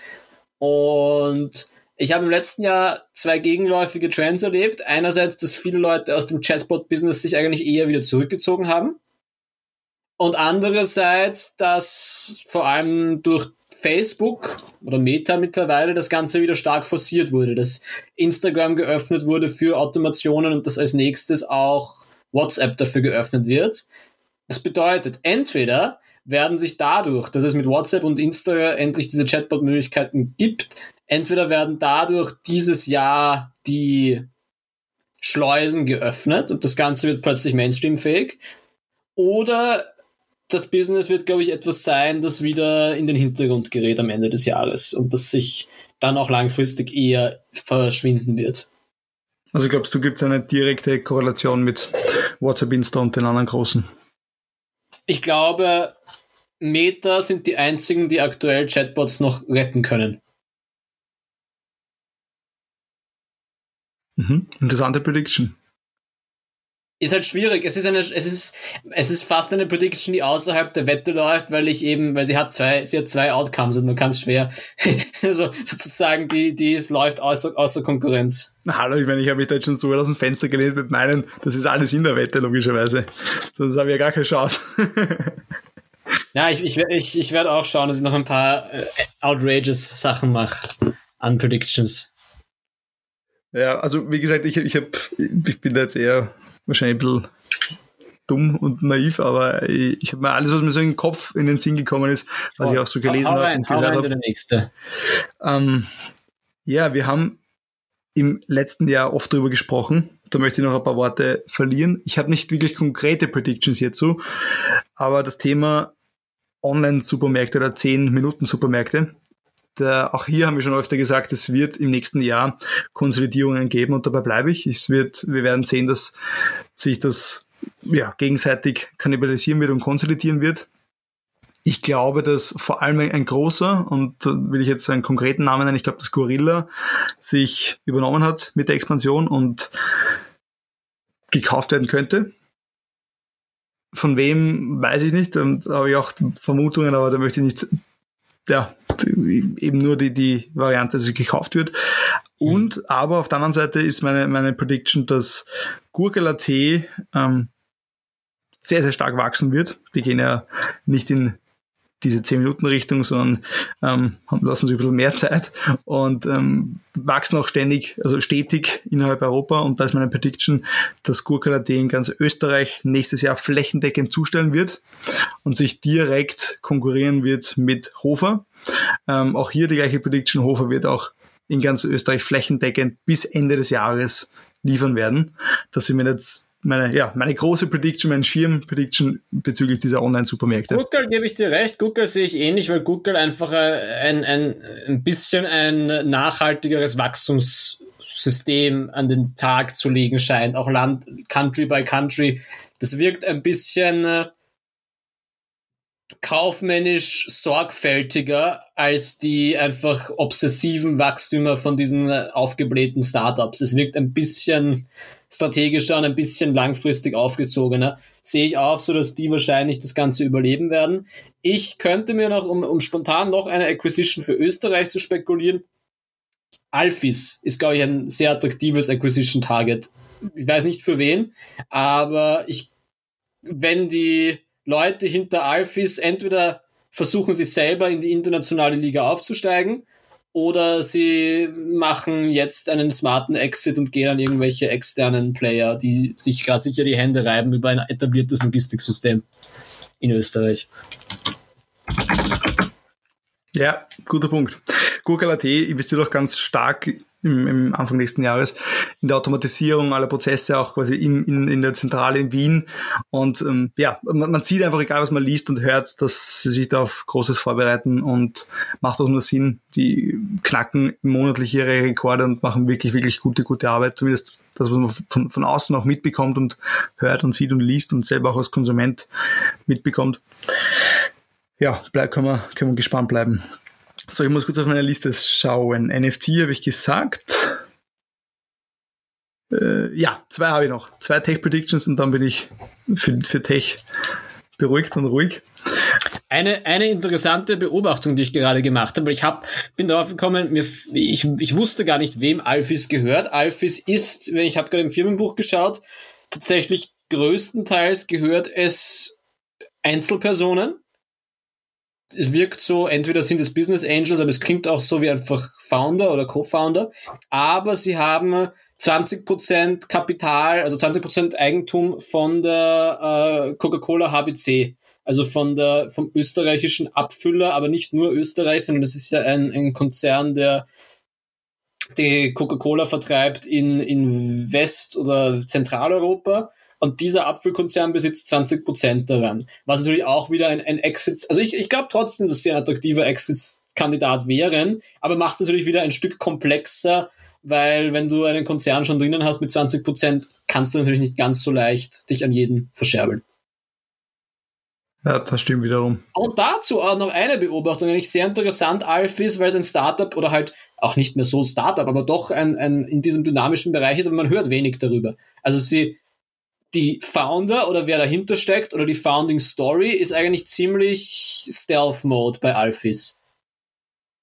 Und ich habe im letzten Jahr zwei gegenläufige Trends erlebt. Einerseits, dass viele Leute aus dem Chatbot-Business sich eigentlich eher wieder zurückgezogen haben. Und andererseits, dass vor allem durch Facebook oder Meta mittlerweile das Ganze wieder stark forciert wurde, dass Instagram geöffnet wurde für Automationen und dass als nächstes auch WhatsApp dafür geöffnet wird. Das bedeutet, entweder werden sich dadurch, dass es mit WhatsApp und Insta endlich diese Chatbot-Möglichkeiten gibt, entweder werden dadurch dieses Jahr die Schleusen geöffnet und das Ganze wird plötzlich Mainstream-fähig, oder das Business wird, glaube ich, etwas sein, das wieder in den Hintergrund gerät am Ende des Jahres und das sich dann auch langfristig eher verschwinden wird. Also glaubst du, gibt es eine direkte Korrelation mit WhatsApp, Insta und den anderen großen? Ich glaube, Meta sind die einzigen, die aktuell Chatbots noch retten können. Mhm. Interessante Prediction. Ist halt schwierig. Es ist eine, es ist, es ist fast eine Prediction, die außerhalb der Wette läuft, weil ich eben, weil sie hat zwei, sie hat zwei Outcomes und man kann es schwer, also sozusagen, die, die es läuft außer, außer Konkurrenz. Na, hallo, ich meine, ich habe mich da jetzt schon so aus dem Fenster gelehnt mit meinen, das ist alles in der Wette, logischerweise. Sonst habe ich ja gar keine Chance. ja, ich, ich, ich, ich werde auch schauen, dass ich noch ein paar äh, outrageous Sachen mache an Predictions. Ja, also wie gesagt, ich, ich, hab, ich bin da jetzt eher wahrscheinlich ein bisschen dumm und naiv, aber ich, ich habe mir alles, was mir so in den Kopf, in den Sinn gekommen ist, was oh, ich auch so gelesen habe und gehört habe. Ähm, ja, wir haben im letzten Jahr oft darüber gesprochen. Da möchte ich noch ein paar Worte verlieren. Ich habe nicht wirklich konkrete Predictions hierzu, aber das Thema Online-Supermärkte oder 10-Minuten-Supermärkte der, auch hier haben wir schon öfter gesagt, es wird im nächsten Jahr Konsolidierungen geben und dabei bleibe ich. Es wird, wir werden sehen, dass sich das ja, gegenseitig kannibalisieren wird und konsolidieren wird. Ich glaube, dass vor allem ein großer, und da will ich jetzt einen konkreten Namen nennen, ich glaube, dass Gorilla sich übernommen hat mit der Expansion und gekauft werden könnte. Von wem weiß ich nicht, da habe ich auch Vermutungen, aber da möchte ich nicht ja, eben nur die, die Variante, dass sie gekauft wird. Und mhm. aber auf der anderen Seite ist meine, meine Prediction, dass Gurke ähm, sehr, sehr stark wachsen wird. Die gehen ja nicht in diese 10-Minuten-Richtung, sondern ähm, lassen sich ein bisschen mehr Zeit und ähm, wachsen auch ständig, also stetig innerhalb Europa. Und da ist meine Prediction, dass Gurkalaté in ganz Österreich nächstes Jahr flächendeckend zustellen wird und sich direkt konkurrieren wird mit Hofer. Ähm, auch hier die gleiche Prediction, Hofer wird auch in ganz Österreich flächendeckend bis Ende des Jahres liefern werden. Das sind mir jetzt meine, ja, meine große Prediction, mein Schirm-Prediction bezüglich dieser Online-Supermärkte. Google gebe ich dir recht. Google sehe ich ähnlich, weil Google einfach ein, ein, ein bisschen ein nachhaltigeres Wachstumssystem an den Tag zu legen scheint, auch Land, Country by Country. Das wirkt ein bisschen äh, kaufmännisch sorgfältiger als die einfach obsessiven Wachstümer von diesen äh, aufgeblähten Startups. Es wirkt ein bisschen strategischer und ein bisschen langfristig aufgezogener. Sehe ich auch so, dass die wahrscheinlich das Ganze überleben werden. Ich könnte mir noch, um, um spontan noch eine Acquisition für Österreich zu spekulieren, Alphys ist, glaube ich, ein sehr attraktives Acquisition Target. Ich weiß nicht für wen, aber ich, wenn die Leute hinter Alphys entweder versuchen sie selber in die internationale Liga aufzusteigen oder sie machen jetzt einen smarten Exit und gehen an irgendwelche externen Player, die sich gerade sicher die Hände reiben über ein etabliertes Logistiksystem in Österreich. Ja, guter Punkt. Google.at investiert auch ganz stark im, im Anfang nächsten Jahres in der Automatisierung aller Prozesse, auch quasi in, in, in der Zentrale in Wien. Und ähm, ja, man, man sieht einfach, egal was man liest und hört, dass sie sich da auf Großes vorbereiten und macht auch nur Sinn. Die knacken monatlich ihre Rekorde und machen wirklich, wirklich gute, gute Arbeit. Zumindest das, was man von, von außen auch mitbekommt und hört und sieht und liest und selber auch als Konsument mitbekommt. Ja, bleib, können, wir, können wir gespannt bleiben. So, ich muss kurz auf meine Liste schauen. NFT habe ich gesagt. Äh, ja, zwei habe ich noch. Zwei Tech Predictions und dann bin ich für, für Tech beruhigt und ruhig. Eine, eine interessante Beobachtung, die ich gerade gemacht habe, ich hab, bin darauf gekommen, mir, ich, ich wusste gar nicht, wem Alphys gehört. Alphys ist, ich habe gerade im Firmenbuch geschaut, tatsächlich größtenteils gehört es Einzelpersonen es wirkt so, entweder sind es Business Angels, aber es klingt auch so wie einfach Founder oder Co-Founder. Aber sie haben 20% Kapital, also 20% Eigentum von der äh, Coca-Cola HBC. Also von der, vom österreichischen Abfüller, aber nicht nur Österreich, sondern das ist ja ein, ein Konzern, der die Coca-Cola vertreibt in, in West- oder Zentraleuropa und dieser Apfelkonzern besitzt 20 Prozent daran. Was natürlich auch wieder ein, ein Exit, also ich, ich glaube trotzdem, dass sie ein attraktiver Exit-Kandidat wären, aber macht natürlich wieder ein Stück komplexer, weil wenn du einen Konzern schon drinnen hast mit 20 Prozent, kannst du natürlich nicht ganz so leicht dich an jeden verscherbeln. Ja, das stimmt wiederum. Und dazu auch noch eine Beobachtung, eigentlich sehr interessant, Alf ist, weil es ein Startup oder halt auch nicht mehr so Startup, aber doch ein, ein in diesem dynamischen Bereich ist, aber man hört wenig darüber. Also sie die Founder oder wer dahinter steckt oder die Founding Story ist eigentlich ziemlich Stealth Mode bei Alphys.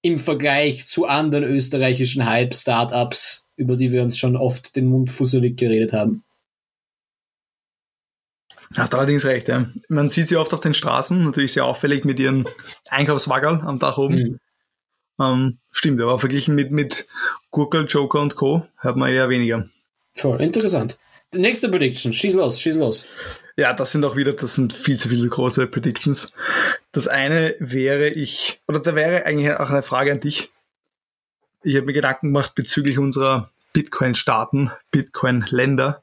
Im Vergleich zu anderen österreichischen Hype-Startups, über die wir uns schon oft den Mund fusselig geredet haben. Hast allerdings recht, ja. Man sieht sie oft auf den Straßen, natürlich sehr auffällig mit ihren Einkaufswaggerl am Dach oben. Mhm. Ähm, stimmt, aber verglichen mit, mit Gurkel, Joker und Co. hat man eher weniger. Toll, interessant. Nächste Prediction, schieß los, schieß los. Ja, das sind auch wieder, das sind viel zu viele große Predictions. Das eine wäre ich, oder da wäre eigentlich auch eine Frage an dich. Ich habe mir Gedanken gemacht bezüglich unserer Bitcoin-Staaten, Bitcoin-Länder.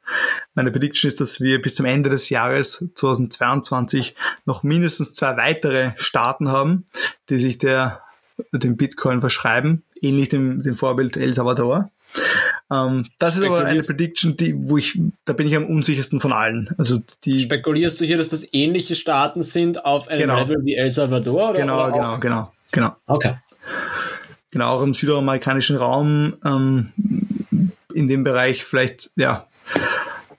Meine Prediction ist, dass wir bis zum Ende des Jahres 2022 noch mindestens zwei weitere Staaten haben, die sich der, dem Bitcoin verschreiben, ähnlich dem, dem Vorbild El Salvador. Ähm, das ist aber eine Prediction, die, wo ich, da bin ich am unsichersten von allen. Also die Spekulierst du hier, dass das ähnliche Staaten sind auf einem genau. Level wie El Salvador? Oder, genau, oder genau, genau, genau. Okay. Genau, auch im südamerikanischen Raum, ähm, in dem Bereich vielleicht, ja,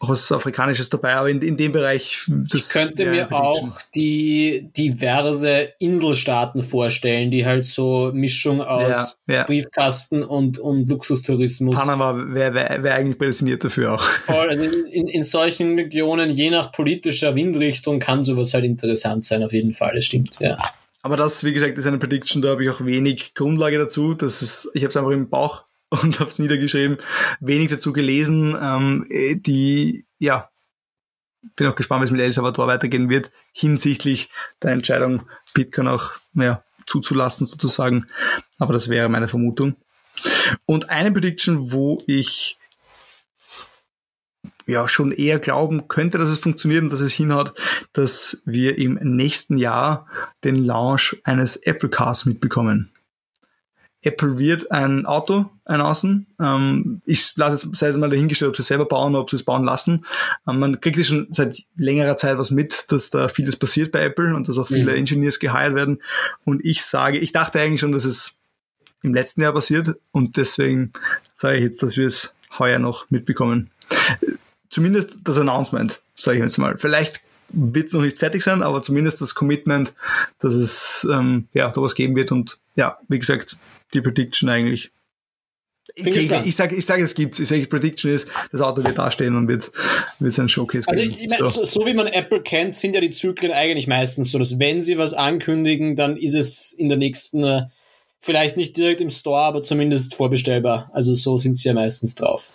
auch was Afrikanisches dabei, aber in, in dem Bereich. Das ich könnte mir auch die diverse Inselstaaten vorstellen, die halt so Mischung aus ja, ja. Briefkasten und, und Luxustourismus. Panama wäre wär, wär eigentlich prädestiniert dafür auch. Voll, also in, in solchen Regionen, je nach politischer Windrichtung, kann sowas halt interessant sein, auf jeden Fall, das stimmt, ja. Aber das, wie gesagt, ist eine Prediction, da habe ich auch wenig Grundlage dazu. Das ist, ich habe es einfach im Bauch und habe es niedergeschrieben, wenig dazu gelesen. Ähm, die, ja, bin auch gespannt, wie es mit El Salvador weitergehen wird, hinsichtlich der Entscheidung, Bitcoin auch ja, zuzulassen sozusagen. Aber das wäre meine Vermutung. Und eine Prediction, wo ich ja schon eher glauben könnte, dass es funktioniert und dass es hinhaut, dass wir im nächsten Jahr den Launch eines Apple Cars mitbekommen. Apple wird ein Auto announcen. Ähm, ich lasse jetzt, sei jetzt mal dahingestellt, ob sie es selber bauen oder ob sie es bauen lassen. Ähm, man kriegt ja schon seit längerer Zeit was mit, dass da vieles passiert bei Apple und dass auch viele mhm. Engineers geheilt werden. Und ich sage, ich dachte eigentlich schon, dass es im letzten Jahr passiert und deswegen sage ich jetzt, dass wir es heuer noch mitbekommen. Zumindest das Announcement, sage ich jetzt mal. Vielleicht wird es noch nicht fertig sein, aber zumindest das Commitment, dass es ähm, ja da was geben wird und ja, wie gesagt, die Prediction eigentlich. Ich, ich, ich sage, ich sag, es gibt Ich sage, Prediction ist, das Auto wird dastehen und wird, wird sein Showcase also ich, ich mein, so. so. so. wie man Apple kennt, sind ja die Zyklen eigentlich meistens so, dass wenn sie was ankündigen, dann ist es in der nächsten, äh, vielleicht nicht direkt im Store, aber zumindest vorbestellbar. Also so sind sie ja meistens drauf.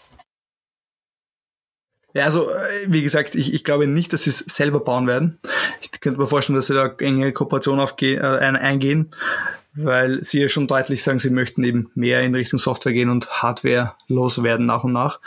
Ja, also äh, wie gesagt, ich, ich glaube nicht, dass sie es selber bauen werden. Ich könnte mir vorstellen, dass sie da enge Kooperation aufge äh, eingehen weil sie ja schon deutlich sagen, sie möchten eben mehr in Richtung Software gehen und Hardware loswerden nach und nach.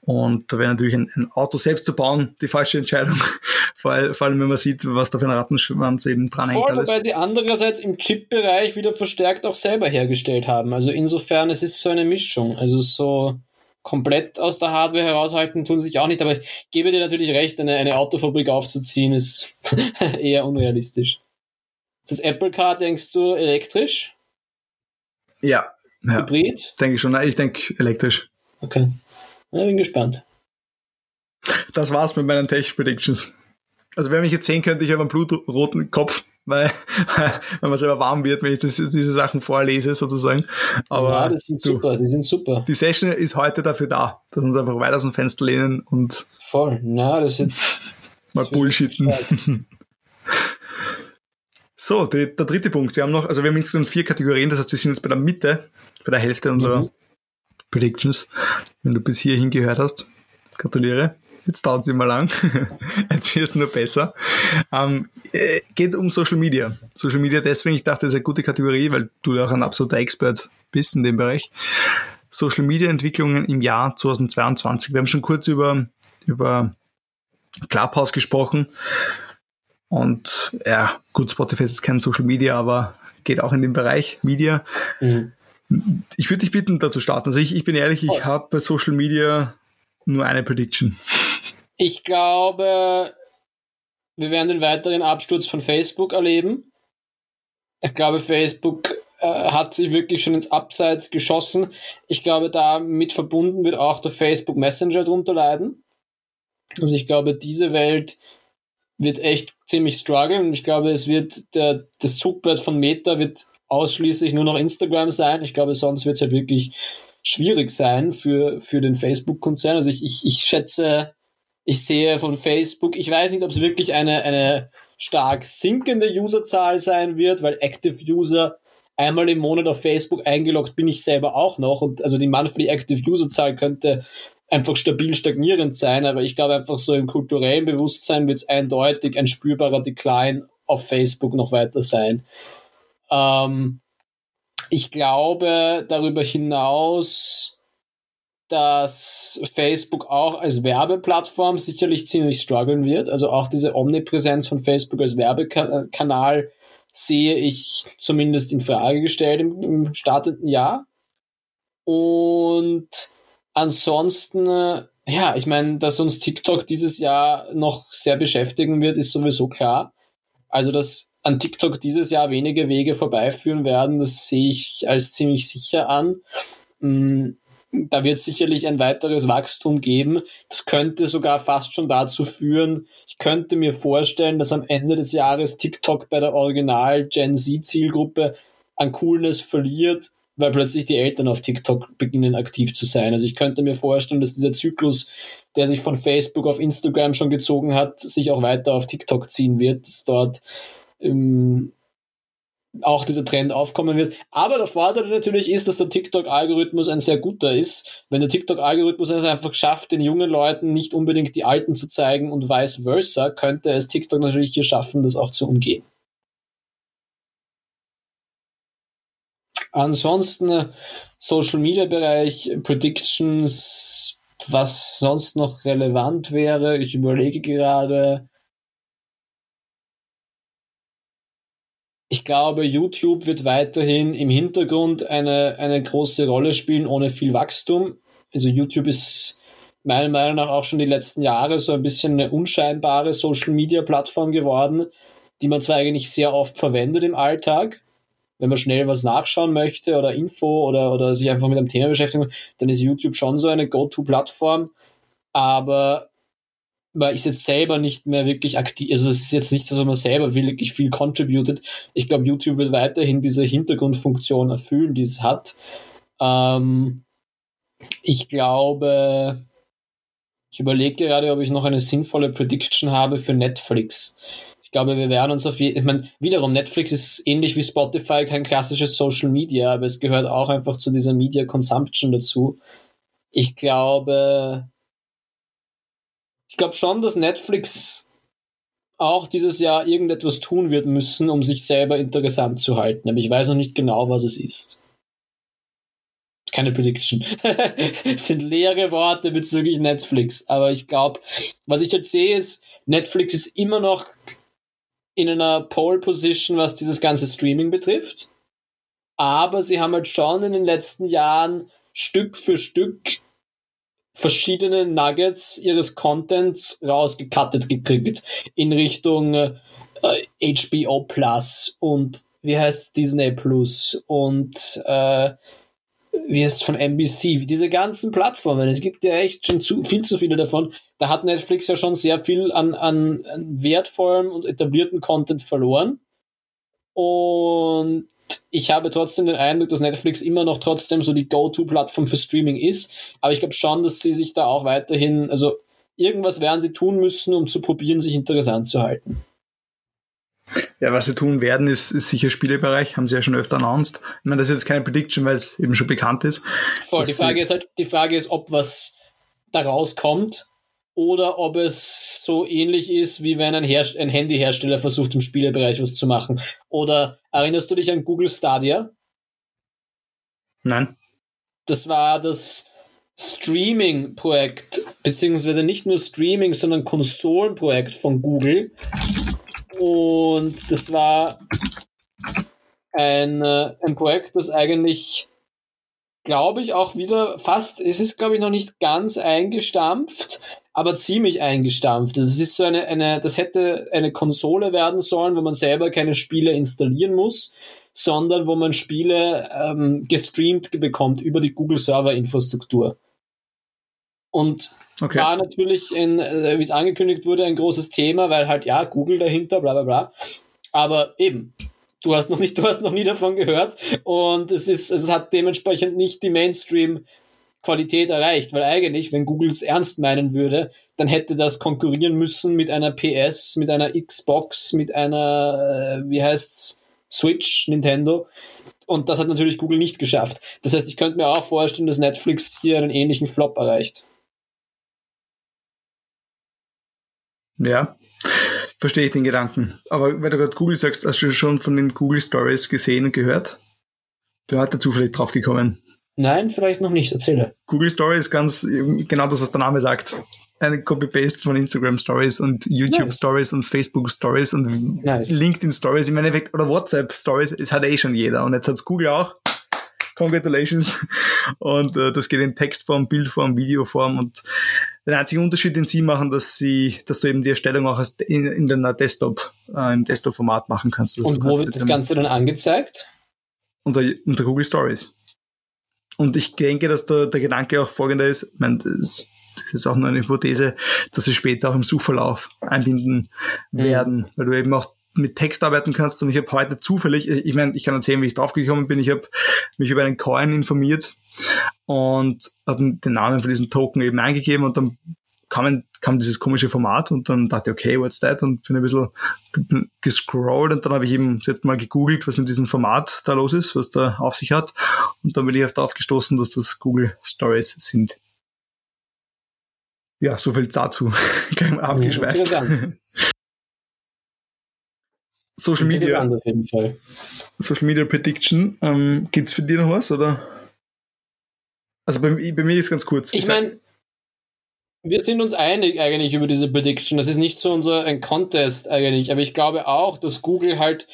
Und da wäre natürlich ein, ein, Auto selbst zu bauen die falsche Entscheidung, vor, allem wenn man sieht, was da für ein Rattenschwanz eben dran hängt. Voll, wobei sie andererseits im Chip-Bereich wieder verstärkt auch selber hergestellt haben. Also insofern, es ist so eine Mischung. Also so komplett aus der Hardware heraushalten tun sie sich auch nicht, aber ich gebe dir natürlich recht, eine, eine Autofabrik aufzuziehen ist eher unrealistisch. Das Apple Car, denkst du, elektrisch? Ja. ja. Hybrid? Denke ich schon. Ich denke elektrisch. Okay. Ja, bin gespannt. Das war's mit meinen Tech Predictions. Also wer mich jetzt sehen könnte, ich habe einen blutroten Kopf, weil wenn man selber warm wird, wenn ich das, diese Sachen vorlese sozusagen. Aber ja, das sind du, super, die sind super. Die Session ist heute dafür da, dass wir uns einfach weiter aus dem Fenster lehnen und voll. Na, das ist mal bullshitten. So, die, der dritte Punkt. Wir haben noch, also wir haben insgesamt vier Kategorien, das heißt, wir sind jetzt bei der Mitte, bei der Hälfte unserer mhm. Predictions. Wenn du bis hierhin gehört hast, gratuliere. Jetzt dauert es immer lang. Jetzt wird es nur besser. Ähm, äh, geht um Social Media. Social Media deswegen, ich dachte, das ist eine gute Kategorie, weil du auch ein absoluter Expert bist in dem Bereich. Social Media Entwicklungen im Jahr 2022. Wir haben schon kurz über, über Clubhouse gesprochen. Und ja, gut, Spotify ist kein Social Media, aber geht auch in den Bereich Media. Mhm. Ich würde dich bitten, da zu starten. Also ich, ich bin ehrlich, ich oh. habe bei Social Media nur eine Prediction. Ich glaube, wir werden den weiteren Absturz von Facebook erleben. Ich glaube, Facebook äh, hat sich wirklich schon ins Abseits geschossen. Ich glaube, damit verbunden wird auch der Facebook Messenger drunter leiden. Also ich glaube, diese Welt wird echt ziemlich strugglen. Ich glaube, es wird der, das Zugbrett von Meta wird ausschließlich nur noch Instagram sein. Ich glaube, sonst wird es halt wirklich schwierig sein für, für den Facebook-Konzern. Also ich, ich, ich schätze, ich sehe von Facebook, ich weiß nicht, ob es wirklich eine, eine stark sinkende Userzahl sein wird, weil Active User einmal im Monat auf Facebook eingeloggt bin ich selber auch noch und also die monthly active User Zahl könnte einfach stabil stagnierend sein, aber ich glaube einfach so im kulturellen Bewusstsein wird es eindeutig ein spürbarer Decline auf Facebook noch weiter sein. Ähm, ich glaube darüber hinaus, dass Facebook auch als Werbeplattform sicherlich ziemlich strugglen wird. Also auch diese Omnipräsenz von Facebook als Werbekanal sehe ich zumindest in Frage gestellt im, im startenden Jahr. Und ansonsten, ja, ich meine, dass uns TikTok dieses Jahr noch sehr beschäftigen wird, ist sowieso klar. Also, dass an TikTok dieses Jahr wenige Wege vorbeiführen werden, das sehe ich als ziemlich sicher an. Da wird sicherlich ein weiteres Wachstum geben. Das könnte sogar fast schon dazu führen, ich könnte mir vorstellen, dass am Ende des Jahres TikTok bei der Original Gen Z Zielgruppe an Coolness verliert, weil plötzlich die Eltern auf TikTok beginnen aktiv zu sein. Also ich könnte mir vorstellen, dass dieser Zyklus, der sich von Facebook auf Instagram schon gezogen hat, sich auch weiter auf TikTok ziehen wird, dass dort ähm, auch dieser Trend aufkommen wird. Aber der Vorteil natürlich ist, dass der TikTok-Algorithmus ein sehr guter ist. Wenn der TikTok-Algorithmus es einfach schafft, den jungen Leuten nicht unbedingt die Alten zu zeigen und vice versa, könnte es TikTok natürlich hier schaffen, das auch zu umgehen. Ansonsten äh, Social Media Bereich, Predictions, was sonst noch relevant wäre. Ich überlege gerade, ich glaube, YouTube wird weiterhin im Hintergrund eine, eine große Rolle spielen, ohne viel Wachstum. Also YouTube ist meiner Meinung nach auch schon die letzten Jahre so ein bisschen eine unscheinbare Social-Media-Plattform geworden, die man zwar eigentlich sehr oft verwendet im Alltag. Wenn man schnell was nachschauen möchte oder Info oder, oder sich einfach mit einem Thema beschäftigen, dann ist YouTube schon so eine Go-To-Plattform. Aber man ist jetzt selber nicht mehr wirklich aktiv, also es ist jetzt nicht dass man selber wirklich viel contributed. Ich glaube, YouTube wird weiterhin diese Hintergrundfunktion erfüllen, die es hat. Ähm, ich glaube, ich überlege gerade, ob ich noch eine sinnvolle Prediction habe für Netflix. Ich glaube, wir werden uns auf jeden ich meine, wiederum, Netflix ist ähnlich wie Spotify kein klassisches Social Media, aber es gehört auch einfach zu dieser Media Consumption dazu. Ich glaube, ich glaube schon, dass Netflix auch dieses Jahr irgendetwas tun wird müssen, um sich selber interessant zu halten. Aber ich weiß noch nicht genau, was es ist. Keine Prediction. sind leere Worte bezüglich Netflix. Aber ich glaube, was ich jetzt sehe, ist, Netflix ist immer noch in einer Pole Position, was dieses ganze Streaming betrifft. Aber sie haben halt schon in den letzten Jahren Stück für Stück verschiedene Nuggets ihres Contents rausgekattet gekriegt in Richtung äh, HBO Plus und wie heißt Disney Plus und äh, wie heißt von NBC, diese ganzen Plattformen. Es gibt ja echt schon zu, viel zu viele davon. Da hat Netflix ja schon sehr viel an, an, an wertvollem und etablierten Content verloren. Und ich habe trotzdem den Eindruck, dass Netflix immer noch trotzdem so die Go-To-Plattform für Streaming ist. Aber ich glaube schon, dass sie sich da auch weiterhin, also irgendwas werden sie tun müssen, um zu probieren, sich interessant zu halten. Ja, was sie tun werden, ist, ist sicher Spielebereich, haben sie ja schon öfter announced. Ich meine, das ist jetzt keine Prediction, weil es eben schon bekannt ist. Voll, die Frage ist halt, die Frage ist, ob was da rauskommt oder ob es so ähnlich ist, wie wenn ein, ein Handyhersteller versucht, im Spielebereich was zu machen. Oder erinnerst du dich an Google Stadia? Nein. Das war das Streaming-Projekt, beziehungsweise nicht nur Streaming, sondern Konsolenprojekt von Google. Und das war ein, äh, ein Projekt, das eigentlich, glaube ich, auch wieder fast, es ist, glaube ich, noch nicht ganz eingestampft, aber ziemlich eingestampft. Das ist so eine, eine, das hätte eine Konsole werden sollen, wo man selber keine Spiele installieren muss, sondern wo man Spiele ähm, gestreamt bekommt über die Google Server Infrastruktur. Und okay. war natürlich, in, äh, wie es angekündigt wurde, ein großes Thema, weil halt ja Google dahinter, bla bla bla. Aber eben, du hast noch nicht, du hast noch nie davon gehört und es ist, es hat dementsprechend nicht die Mainstream Qualität erreicht, weil eigentlich, wenn Google es ernst meinen würde, dann hätte das konkurrieren müssen mit einer PS, mit einer Xbox, mit einer, äh, wie heißt's, Switch, Nintendo. Und das hat natürlich Google nicht geschafft. Das heißt, ich könnte mir auch vorstellen, dass Netflix hier einen ähnlichen Flop erreicht. Ja, verstehe ich den Gedanken. Aber wenn du gerade Google sagst, hast du schon von den Google Stories gesehen und gehört? Bin heute zufällig drauf gekommen. Nein, vielleicht noch nicht. Erzähle. Google Stories ist ganz genau das, was der Name sagt. Eine Copy-Paste von Instagram Stories und YouTube nice. Stories und Facebook Stories und nice. LinkedIn Stories im Endeffekt oder WhatsApp Stories. Das hat eh schon jeder. Und jetzt hat's Google auch. Congratulations. Und äh, das geht in Textform, Bildform, Videoform und der einzige Unterschied, den sie machen, dass sie, dass du eben die Erstellung auch in, in deiner Desktop, äh, im Desktop-Format machen kannst. Also und wo wird das Ganze dann angezeigt? Unter, unter Google Stories. Und ich denke, dass der, der Gedanke auch folgender ist, ich meine, das, das ist auch nur eine Hypothese, dass sie später auch im Suchverlauf einbinden mhm. werden, weil du eben auch mit Text arbeiten kannst. Und ich habe heute zufällig, ich meine, ich kann erzählen, wie ich draufgekommen bin. Ich habe mich über einen Coin informiert und habe den Namen von diesem Token eben eingegeben und dann kam, kam dieses komische Format und dann dachte ich, okay, what's that? Und bin ein bisschen gescrollt und dann habe ich eben selbst mal gegoogelt, was mit diesem Format da los ist, was da auf sich hat. Und dann bin ich darauf gestoßen, dass das Google Stories sind. Ja, so viel dazu. Abgeschweift. Social Media. Social Media Prediction. Ähm, Gibt es für dich noch was, oder? Also bei, bei mir ist ganz kurz. Ich meine, wir sind uns einig eigentlich über diese Prediction. Das ist nicht so unser ein Contest eigentlich, aber ich glaube auch, dass Google halt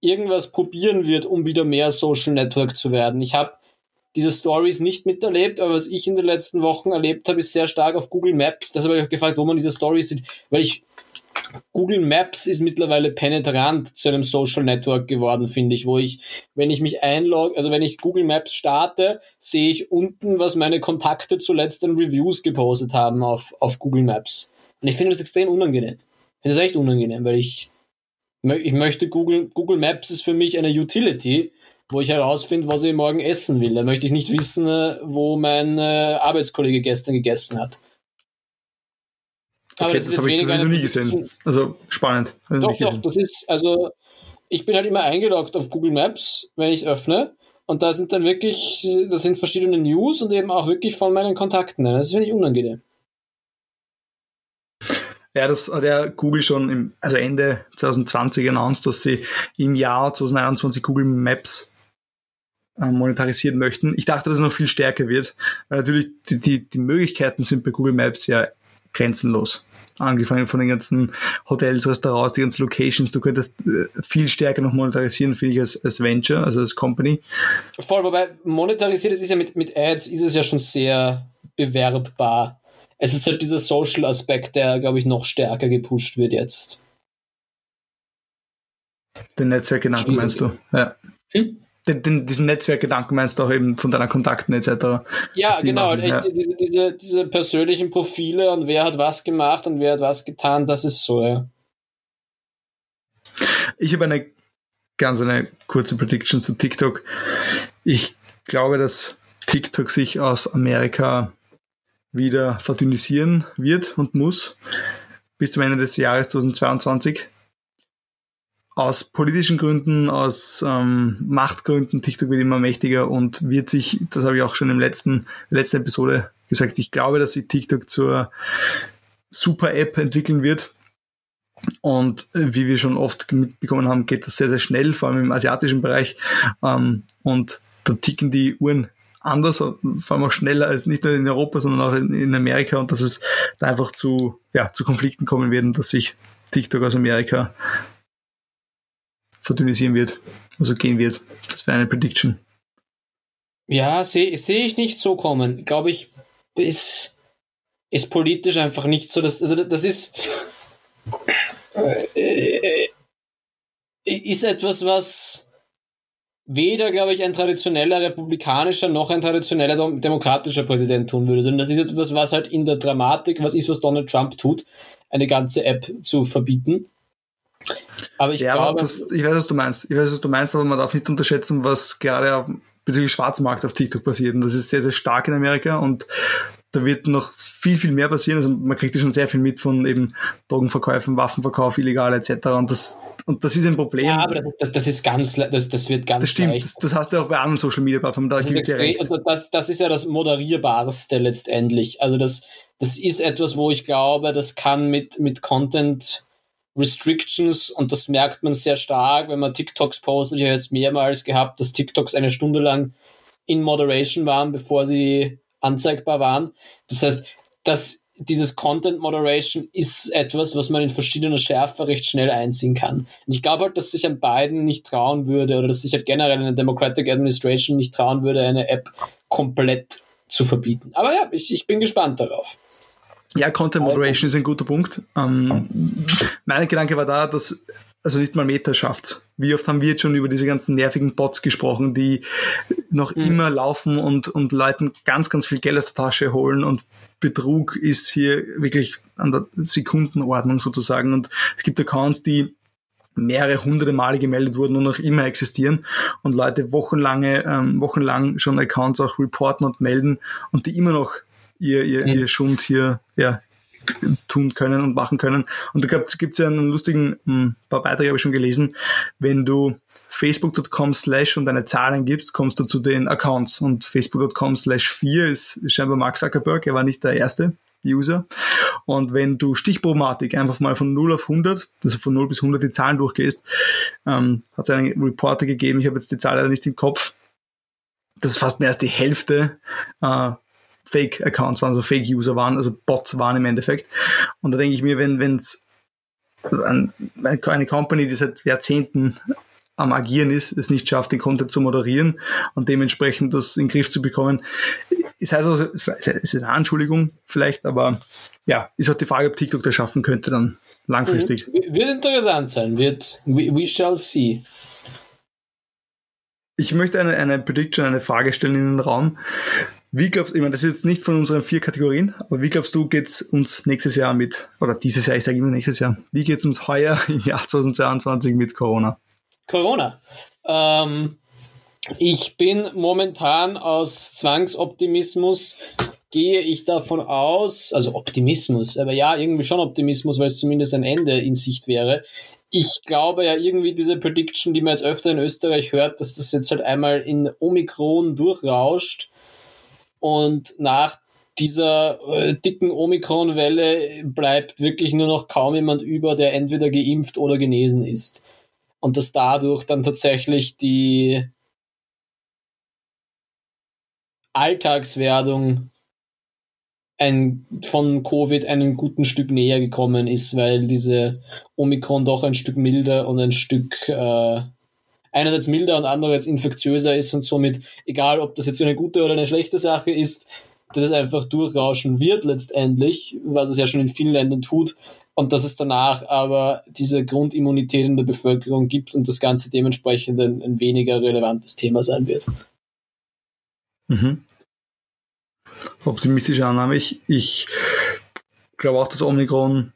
irgendwas probieren wird, um wieder mehr Social Network zu werden. Ich habe diese Stories nicht miterlebt, aber was ich in den letzten Wochen erlebt habe, ist sehr stark auf Google Maps. Deshalb habe ich auch gefragt, wo man diese Stories sieht, weil ich Google Maps ist mittlerweile penetrant zu einem Social Network geworden, finde ich, wo ich, wenn ich mich einlogge, also wenn ich Google Maps starte, sehe ich unten, was meine Kontakte zuletzt an Reviews gepostet haben auf, auf Google Maps. Und ich finde das extrem unangenehm. Ich finde das echt unangenehm, weil ich, ich möchte Google, Google Maps ist für mich eine Utility, wo ich herausfinde, was ich morgen essen will. Da möchte ich nicht wissen, äh, wo mein äh, Arbeitskollege gestern gegessen hat. Aber okay, das, das habe ich das noch nie gesehen. Also spannend. Doch, doch, das ist, also ich bin halt immer eingeloggt auf Google Maps, wenn ich es öffne. Und da sind dann wirklich, das sind verschiedene News und eben auch wirklich von meinen Kontakten. Das finde ich unangenehm. Ja, das hat ja Google schon im, also Ende 2020 announced, dass sie im Jahr 2021 Google Maps äh, monetarisieren möchten. Ich dachte, dass es noch viel stärker wird, weil natürlich die, die, die Möglichkeiten sind bei Google Maps ja grenzenlos angefangen von den ganzen Hotels, Restaurants, die ganzen Locations. Du könntest äh, viel stärker noch monetarisieren, finde ich, als, als Venture, also als Company. Voll, wobei monetarisiert ist ja mit, mit Ads ist es ja schon sehr bewerbbar. Es ist halt dieser Social-Aspekt, der, glaube ich, noch stärker gepusht wird jetzt. Den Netzwerkgedanken meinst du? Ja. Hm? Den, den, diesen Netzwerkgedanken meinst du auch eben von deiner Kontakten etc. Ja, genau, machen, ja. Diese, diese, diese persönlichen Profile und wer hat was gemacht und wer hat was getan, das ist so, ja. Ich habe eine ganz eine kurze Prediction zu TikTok. Ich glaube, dass TikTok sich aus Amerika wieder verdünnisieren wird und muss bis zum Ende des Jahres 2022 aus politischen Gründen, aus ähm, Machtgründen, TikTok wird immer mächtiger und wird sich, das habe ich auch schon im letzten, letzten Episode gesagt, ich glaube, dass sich TikTok zur Super-App entwickeln wird. Und wie wir schon oft mitbekommen haben, geht das sehr, sehr schnell, vor allem im asiatischen Bereich. Ähm, und da ticken die Uhren anders, vor allem auch schneller als nicht nur in Europa, sondern auch in, in Amerika und dass es da einfach zu, ja, zu Konflikten kommen wird und dass sich TikTok aus Amerika verdünnisieren wird, also gehen wird. Das wäre eine Prediction. Ja, sehe seh ich nicht so kommen. Glaube ich, ist, ist politisch einfach nicht so. Dass, also das ist, äh, ist etwas, was weder, glaube ich, ein traditioneller republikanischer noch ein traditioneller demokratischer Präsident tun würde, sondern das ist etwas, was halt in der Dramatik, was ist, was Donald Trump tut, eine ganze App zu verbieten. Aber ich ja, glaube. Das, ich weiß, was du meinst. Ich weiß, was du meinst, aber man darf nicht unterschätzen, was gerade bezüglich Schwarzmarkt auf TikTok passiert. Und das ist sehr, sehr stark in Amerika und da wird noch viel, viel mehr passieren. Also man kriegt ja schon sehr viel mit von eben Drogenverkäufen, Waffenverkauf, illegal etc. Und das, und das ist ein Problem. Ja, aber das, das, das ist ganz, das, das wird ganz Das stimmt, das, das, hast du auch bei anderen Social Media Plattformen. Da das, ist extrem, das, das ist ja das Moderierbarste letztendlich. Also das, das ist etwas, wo ich glaube, das kann mit, mit Content Restrictions und das merkt man sehr stark, wenn man TikToks postet. Ich habe jetzt mehrmals gehabt, dass TikToks eine Stunde lang in Moderation waren, bevor sie anzeigbar waren. Das heißt, dass dieses Content Moderation ist etwas, was man in verschiedener Schärfe recht schnell einziehen kann. Und ich glaube halt, dass sich an beiden nicht trauen würde oder dass sich halt generell eine Democratic Administration nicht trauen würde, eine App komplett zu verbieten. Aber ja, ich, ich bin gespannt darauf. Ja, Content Moderation ist ein guter Punkt. Ähm, mein Gedanke war da, dass also nicht mal Meta schafft. Wie oft haben wir jetzt schon über diese ganzen nervigen Bots gesprochen, die noch mhm. immer laufen und, und Leuten ganz, ganz viel Geld aus der Tasche holen und Betrug ist hier wirklich an der Sekundenordnung sozusagen und es gibt Accounts, die mehrere hunderte Male gemeldet wurden und noch immer existieren und Leute wochenlange, ähm, wochenlang schon Accounts auch reporten und melden und die immer noch ihr, ihr, mhm. ihr Schund hier ja, tun können und machen können. Und da gibt es ja einen lustigen, ein hm, paar Beiträge habe ich schon gelesen, wenn du facebook.com slash und deine Zahlen gibst, kommst du zu den Accounts und facebook.com slash 4 ist scheinbar Mark Zuckerberg, er war nicht der erste User. Und wenn du Stichprobenartig einfach mal von 0 auf 100, also von 0 bis 100 die Zahlen durchgehst, ähm, hat es einen Reporter gegeben, ich habe jetzt die Zahl leider nicht im Kopf, das ist fast mehr als die Hälfte äh, Fake-Accounts waren, also Fake-User waren, also Bots waren im Endeffekt. Und da denke ich mir, wenn es eine Company, die seit Jahrzehnten am Agieren ist, es nicht schafft, den Content zu moderieren und dementsprechend das in den Griff zu bekommen. Ist also, ist eine Anschuldigung vielleicht, aber ja, ist auch die Frage, ob TikTok das schaffen könnte dann langfristig. Mhm. Wird interessant sein, wird, we, we shall see. Ich möchte eine, eine Prediction, eine Frage stellen in den Raum. Wie glaubst du, ich meine, das ist jetzt nicht von unseren vier Kategorien, aber wie glaubst du, geht's uns nächstes Jahr mit, oder dieses Jahr, ich sage immer nächstes Jahr, wie geht's uns heuer im Jahr 2022 mit Corona? Corona. Ähm, ich bin momentan aus Zwangsoptimismus gehe ich davon aus, also Optimismus, aber ja, irgendwie schon Optimismus, weil es zumindest ein Ende in Sicht wäre. Ich glaube ja irgendwie diese Prediction, die man jetzt öfter in Österreich hört, dass das jetzt halt einmal in Omikron durchrauscht und nach dieser äh, dicken Omikron-Welle bleibt wirklich nur noch kaum jemand über, der entweder geimpft oder genesen ist. Und dass dadurch dann tatsächlich die Alltagswerdung ein, von Covid einen guten Stück näher gekommen ist, weil diese Omikron doch ein Stück milder und ein Stück äh, einerseits milder und andererseits infektiöser ist und somit, egal ob das jetzt eine gute oder eine schlechte Sache ist, dass es einfach durchrauschen wird letztendlich, was es ja schon in vielen Ländern tut, und dass es danach aber diese Grundimmunität in der Bevölkerung gibt und das Ganze dementsprechend ein, ein weniger relevantes Thema sein wird. Mhm. Optimistische Annahme. Ich, ich glaube auch, dass Omikron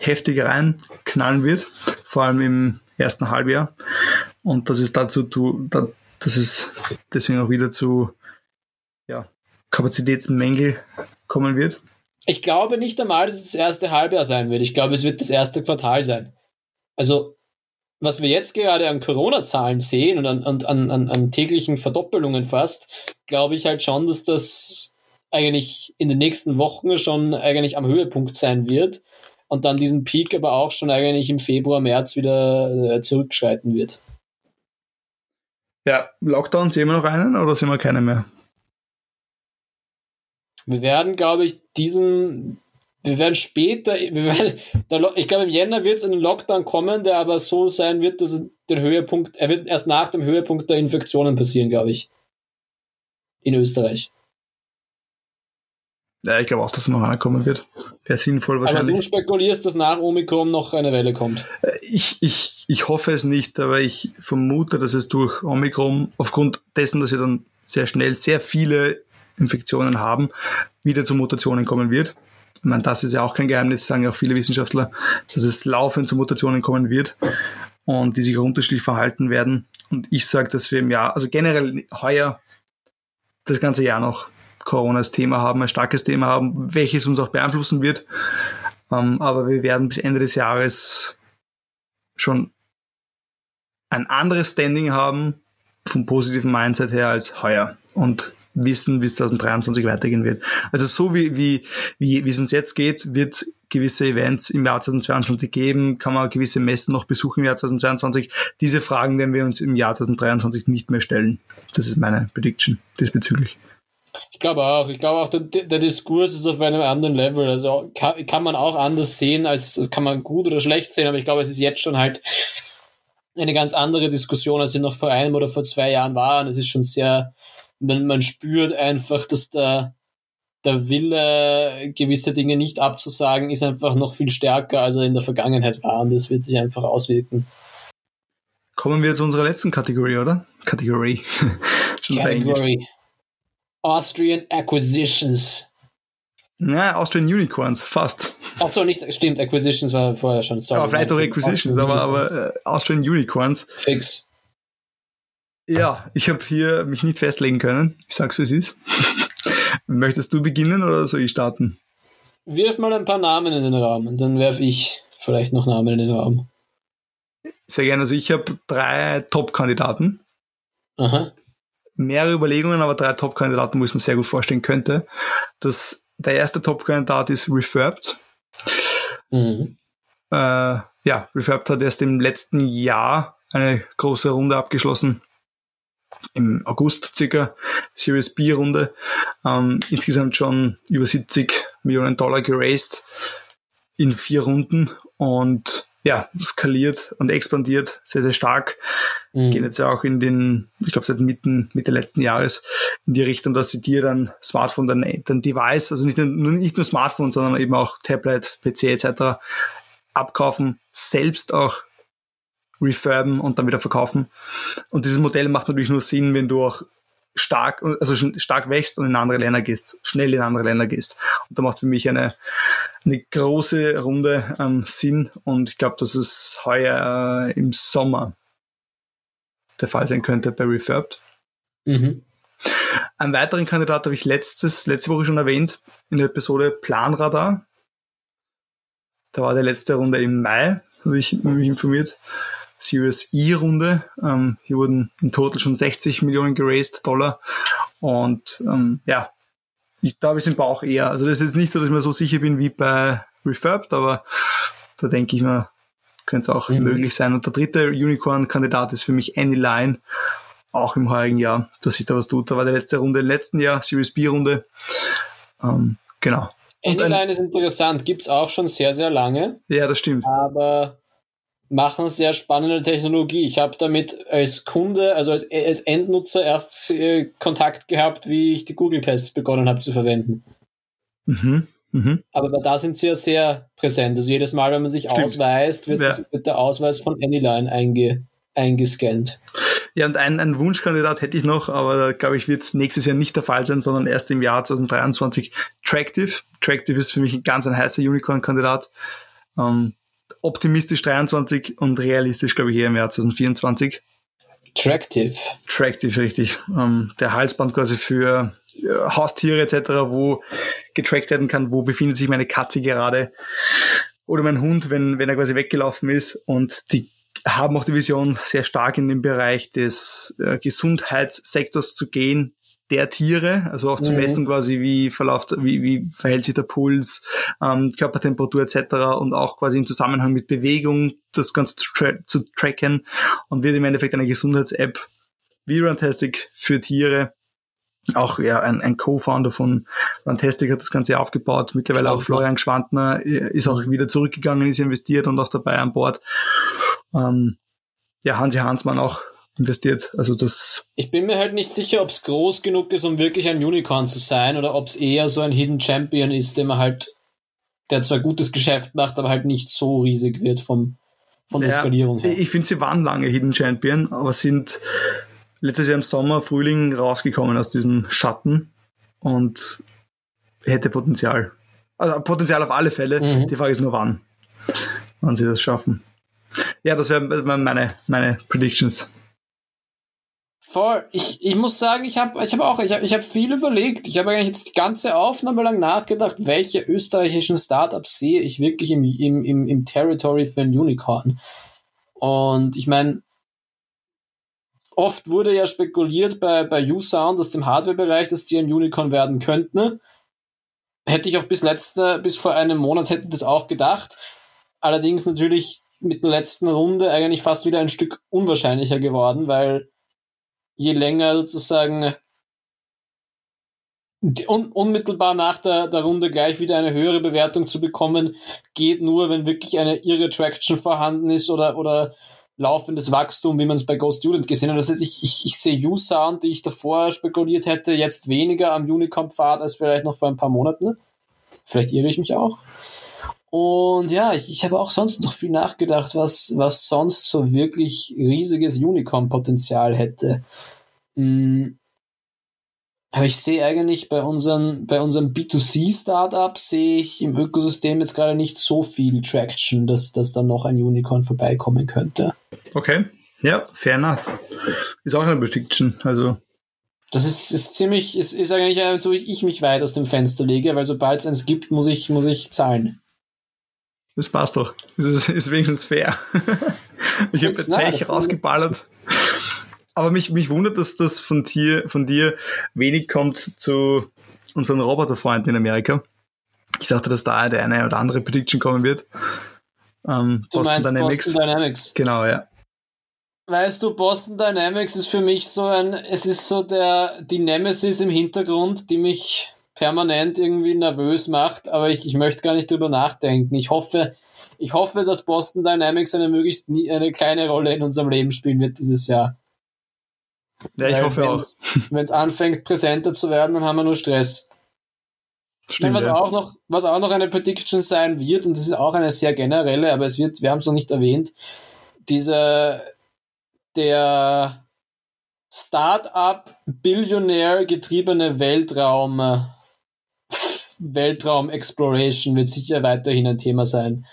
heftig reinknallen wird, vor allem im ersten Halbjahr. Und dass es dazu, dass es deswegen auch wieder zu ja, Kapazitätsmängel kommen wird. Ich glaube nicht einmal, dass es das erste Halbjahr sein wird. Ich glaube, es wird das erste Quartal sein. Also, was wir jetzt gerade an Corona-Zahlen sehen und an, an, an, an täglichen Verdoppelungen fast, glaube ich halt schon, dass das eigentlich in den nächsten Wochen schon eigentlich am Höhepunkt sein wird und dann diesen Peak aber auch schon eigentlich im Februar, März wieder äh, zurückschreiten wird. Ja, Lockdown sehen wir noch einen oder sehen wir keine mehr? Wir werden, glaube ich, diesen, wir werden später, wir werden, der, ich glaube, im Jänner wird es einen Lockdown kommen, der aber so sein wird, dass den Höhepunkt, er wird erst nach dem Höhepunkt der Infektionen passieren, glaube ich. In Österreich. Ja, ich glaube auch, dass noch einer kommen wird. Wäre sinnvoll wahrscheinlich. Aber du spekulierst, dass nach Omikron noch eine Welle kommt. Äh, ich, ich, ich hoffe es nicht, aber ich vermute, dass es durch Omikron, aufgrund dessen, dass wir dann sehr schnell sehr viele Infektionen haben, wieder zu Mutationen kommen wird. Ich meine, das ist ja auch kein Geheimnis, sagen ja auch viele Wissenschaftler, dass es laufend zu Mutationen kommen wird und die sich auch unterschiedlich verhalten werden. Und ich sage, dass wir im Jahr, also generell heuer, das ganze Jahr noch Corona als Thema haben, ein starkes Thema haben, welches uns auch beeinflussen wird. Ähm, aber wir werden bis Ende des Jahres schon ein anderes Standing haben vom positiven Mindset her als heuer und wissen, wie es 2023 weitergehen wird. Also so wie, wie, wie, wie es uns jetzt geht, wird gewisse Events im Jahr 2022 geben, kann man gewisse Messen noch besuchen im Jahr 2022. Diese Fragen werden wir uns im Jahr 2023 nicht mehr stellen. Das ist meine Prediction diesbezüglich. Ich glaube auch. Ich glaube auch, der, der Diskurs ist auf einem anderen Level. Also kann, kann man auch anders sehen, als das kann man gut oder schlecht sehen, aber ich glaube, es ist jetzt schon halt eine ganz andere Diskussion, als sie noch vor einem oder vor zwei Jahren war. Und es ist schon sehr, man, man spürt einfach, dass der, der Wille, gewisse Dinge nicht abzusagen, ist einfach noch viel stärker, als er in der Vergangenheit war. Und das wird sich einfach auswirken. Kommen wir zu unserer letzten Kategorie, oder? Kategorie. Kategorie. Austrian Acquisitions. Na, Austrian Unicorns, fast. Ach so, nicht, stimmt, Acquisitions war vorher schon. Sorry, aber vielleicht auch Acquisitions, aber, aber äh, Austrian Unicorns. Fix. Ja, ich habe hier mich nicht festlegen können. Ich sag's, wie es ist. Möchtest du beginnen oder soll ich starten? Wirf mal ein paar Namen in den Raum und dann werfe ich vielleicht noch Namen in den Raum. Sehr gerne. Also ich habe drei Top-Kandidaten. Aha mehrere Überlegungen, aber drei Top-Kandidaten, wo ich mir sehr gut vorstellen könnte. Das, der erste Top-Kandidat ist Refurbed. Mhm. Äh, ja, Refurbed hat erst im letzten Jahr eine große Runde abgeschlossen. Im August circa, Series B Runde. Ähm, insgesamt schon über 70 Millionen Dollar geraced in vier Runden und ja, skaliert und expandiert sehr, sehr stark. Mhm. Gehen jetzt ja auch in den, ich glaube seit mitten, Mitte letzten Jahres in die Richtung, dass sie dir dann Smartphone, dann, dann Device, also nicht nur, nicht nur Smartphone, sondern eben auch Tablet, PC etc. abkaufen, selbst auch refurben und dann wieder verkaufen. Und dieses Modell macht natürlich nur Sinn, wenn du auch stark, also stark wächst und in andere Länder gehst, schnell in andere Länder gehst. Und da macht für mich eine, eine große Runde ähm, Sinn und ich glaube, dass es heuer äh, im Sommer der Fall sein könnte bei Refurbed. Mhm. Einen weiteren Kandidat habe ich letztes, letzte Woche schon erwähnt in der Episode Planradar. Da war die letzte Runde im Mai, habe ich mich informiert. Series E-Runde. Ähm, hier wurden in total schon 60 Millionen geraced Dollar. Und ähm, ja, ich, da habe ich den Bauch eher. Also das ist jetzt nicht so, dass ich mir so sicher bin wie bei Refurbed, aber da denke ich mir, könnte es auch mhm. möglich sein. Und der dritte Unicorn-Kandidat ist für mich Anyline, auch im heurigen Jahr, dass sich da was tut. Da war die letzte Runde im letzten Jahr, Series B-Runde. Ähm, genau. Anyline ist interessant, gibt es auch schon sehr, sehr lange. Ja, das stimmt. Aber machen sehr spannende Technologie. Ich habe damit als Kunde, also als, als Endnutzer erst äh, Kontakt gehabt, wie ich die Google-Tests begonnen habe zu verwenden. Mhm. Mhm. Aber da sind sie ja sehr präsent. Also jedes Mal, wenn man sich Stimmt. ausweist, wird, ja. das, wird, der Ausweis von Anyline einge, eingescannt. Ja, und einen, einen Wunschkandidat hätte ich noch, aber da glaube ich, wird es nächstes Jahr nicht der Fall sein, sondern erst im Jahr 2023. Tractive. Tractive ist für mich ein ganz ein heißer Unicorn-Kandidat. Ähm, optimistisch 23 und realistisch, glaube ich, eher im Jahr 2024. Tractive. Tractive, richtig. Ähm, der Halsband quasi für äh, Haustiere etc., wo getrackt werden kann, wo befindet sich meine Katze gerade oder mein Hund, wenn, wenn er quasi weggelaufen ist. Und die haben auch die Vision, sehr stark in den Bereich des äh, Gesundheitssektors zu gehen, der Tiere, also auch zu mhm. messen quasi, wie verläuft, wie, wie verhält sich der Puls, ähm, Körpertemperatur etc. und auch quasi im Zusammenhang mit Bewegung das Ganze zu, tra zu tracken und wird im Endeffekt eine Gesundheits-App wie Runtastic für Tiere. Auch ja, ein, ein Co-Founder von Runtastic hat das Ganze aufgebaut. Mittlerweile auch Florian Schwantner äh, ist auch wieder zurückgegangen, ist investiert und auch dabei an Bord. Ähm, ja, Hansi Hansmann auch investiert. Also das. Ich bin mir halt nicht sicher, ob es groß genug ist, um wirklich ein Unicorn zu sein, oder ob es eher so ein Hidden Champion ist, der man halt, der zwar gutes Geschäft macht, aber halt nicht so riesig wird vom, von der ja, Skalierung her. Ich finde, sie waren lange Hidden Champion, aber sind letztes Jahr im Sommer, Frühling rausgekommen aus diesem Schatten und hätte Potenzial. Also Potenzial auf alle Fälle. Mhm. Die Frage ist nur wann. Wann sie das schaffen. Ja, das wären meine, meine Predictions. Voll. Ich, ich muss sagen, ich habe ich hab auch, ich habe ich hab viel überlegt. Ich habe eigentlich jetzt die ganze Aufnahme lang nachgedacht, welche österreichischen Startups sehe ich wirklich im, im, im, im Territory für ein Unicorn. Und ich meine, oft wurde ja spekuliert bei, bei U-Sound aus dem Hardware-Bereich, dass die ein Unicorn werden könnten. Hätte ich auch bis letzte, bis vor einem Monat hätte das auch gedacht. Allerdings natürlich mit der letzten Runde eigentlich fast wieder ein Stück unwahrscheinlicher geworden, weil je länger sozusagen un unmittelbar nach der, der Runde gleich wieder eine höhere Bewertung zu bekommen, geht nur, wenn wirklich eine irre Traction vorhanden ist oder, oder laufendes Wachstum, wie man es bei Go Student gesehen hat. Das heißt, ich, ich, ich sehe U-Sound, die ich davor spekuliert hätte, jetzt weniger am Unicom-Pfad als vielleicht noch vor ein paar Monaten. Vielleicht irre ich mich auch. Und ja, ich, ich habe auch sonst noch viel nachgedacht, was, was sonst so wirklich riesiges Unicorn-Potenzial hätte. Hm. Aber ich sehe eigentlich bei unseren, bei unseren B2C-Startups sehe ich im Ökosystem jetzt gerade nicht so viel Traction, dass, dass da noch ein Unicorn vorbeikommen könnte. Okay. Ja, fair enough. Ist auch eine Prediction, also. Das ist, ist ziemlich, ist, ist eigentlich so, wie ich mich weit aus dem Fenster lege, weil sobald es eins gibt, muss ich, muss ich zahlen. Das passt doch. Das ist, ist wenigstens fair. ich habe Tech rausgeballert. Aber mich, mich wundert, dass das von dir, von dir wenig kommt zu unseren Roboterfreunden in Amerika. Ich dachte, dass da der eine oder andere Prediction kommen wird. Ähm, du Boston Dynamics. Boston Dynamics. Genau, ja. Weißt du, Boston Dynamics ist für mich so ein, es ist so der, die Nemesis im Hintergrund, die mich permanent irgendwie nervös macht, aber ich, ich möchte gar nicht drüber nachdenken. Ich hoffe, ich hoffe, dass Boston Dynamics eine möglichst nie, eine kleine Rolle in unserem Leben spielen wird dieses Jahr. Ja, ich Weil hoffe auch. Wenn es anfängt, präsenter zu werden, dann haben wir nur Stress. Stimmt, was, ja. auch noch, was auch noch eine Prediction sein wird, und das ist auch eine sehr generelle, aber es wird, wir haben es noch nicht erwähnt, diese, der Start-up Billionär getriebene Weltraum Weltraum Exploration wird sicher weiterhin ein Thema sein.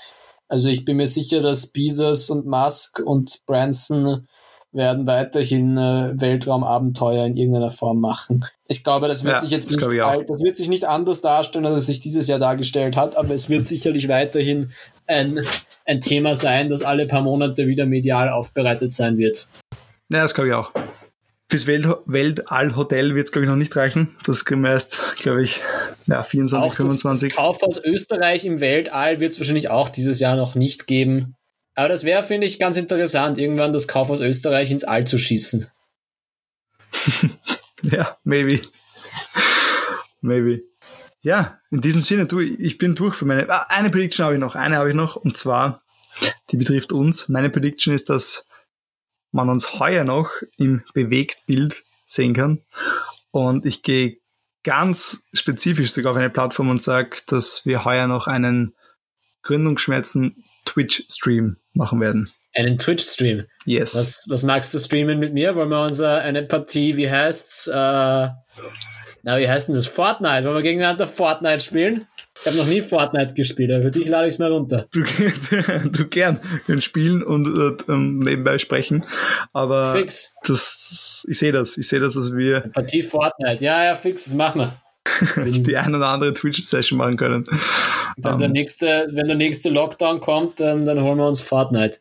Also ich bin mir sicher, dass Bezos und Musk und Branson werden weiterhin äh, Weltraumabenteuer in irgendeiner Form machen. Ich glaube, das wird ja, sich jetzt nicht, das wird sich nicht anders darstellen, als es sich dieses Jahr dargestellt hat, aber es wird sicherlich weiterhin ein, ein Thema sein, das alle paar Monate wieder medial aufbereitet sein wird. Ja, das glaube ich auch. Fürs Weltallhotel wird es, glaube ich, noch nicht reichen. Das kriegen wir erst, glaube ich, ja, 24, auch 25. Das, das Kaufhaus Österreich im Weltall wird es wahrscheinlich auch dieses Jahr noch nicht geben. Aber das wäre, finde ich, ganz interessant, irgendwann das Kaufhaus Österreich ins All zu schießen. ja, maybe. maybe. Ja, in diesem Sinne, du, ich bin durch für meine. Ah, eine Prediction habe ich noch, eine habe ich noch, und zwar, die betrifft uns. Meine Prediction ist, dass man uns heuer noch im Bewegtbild sehen kann. Und ich gehe ganz spezifisch sogar auf eine Plattform und sage, dass wir heuer noch einen Gründungsschmerzen Twitch-Stream machen werden. Einen Twitch-Stream? Yes. Was, was magst du streamen mit mir? Wollen wir uns eine Partie, wie heißt's? Äh, na, wie heißt denn das? Fortnite. Wollen wir gegeneinander Fortnite spielen? Ich habe noch nie Fortnite gespielt, aber für dich lade ich es mal runter. Du, du gern können spielen und äh, ähm, nebenbei sprechen. Aber fix. Das, ich sehe das. Ich sehe das, dass wir. Eine Partie Fortnite. Ja, ja, fix, das machen wir. die ein oder andere Twitch-Session machen können. Dann um, der ähm. nächste, wenn der nächste Lockdown kommt, dann, dann holen wir uns Fortnite.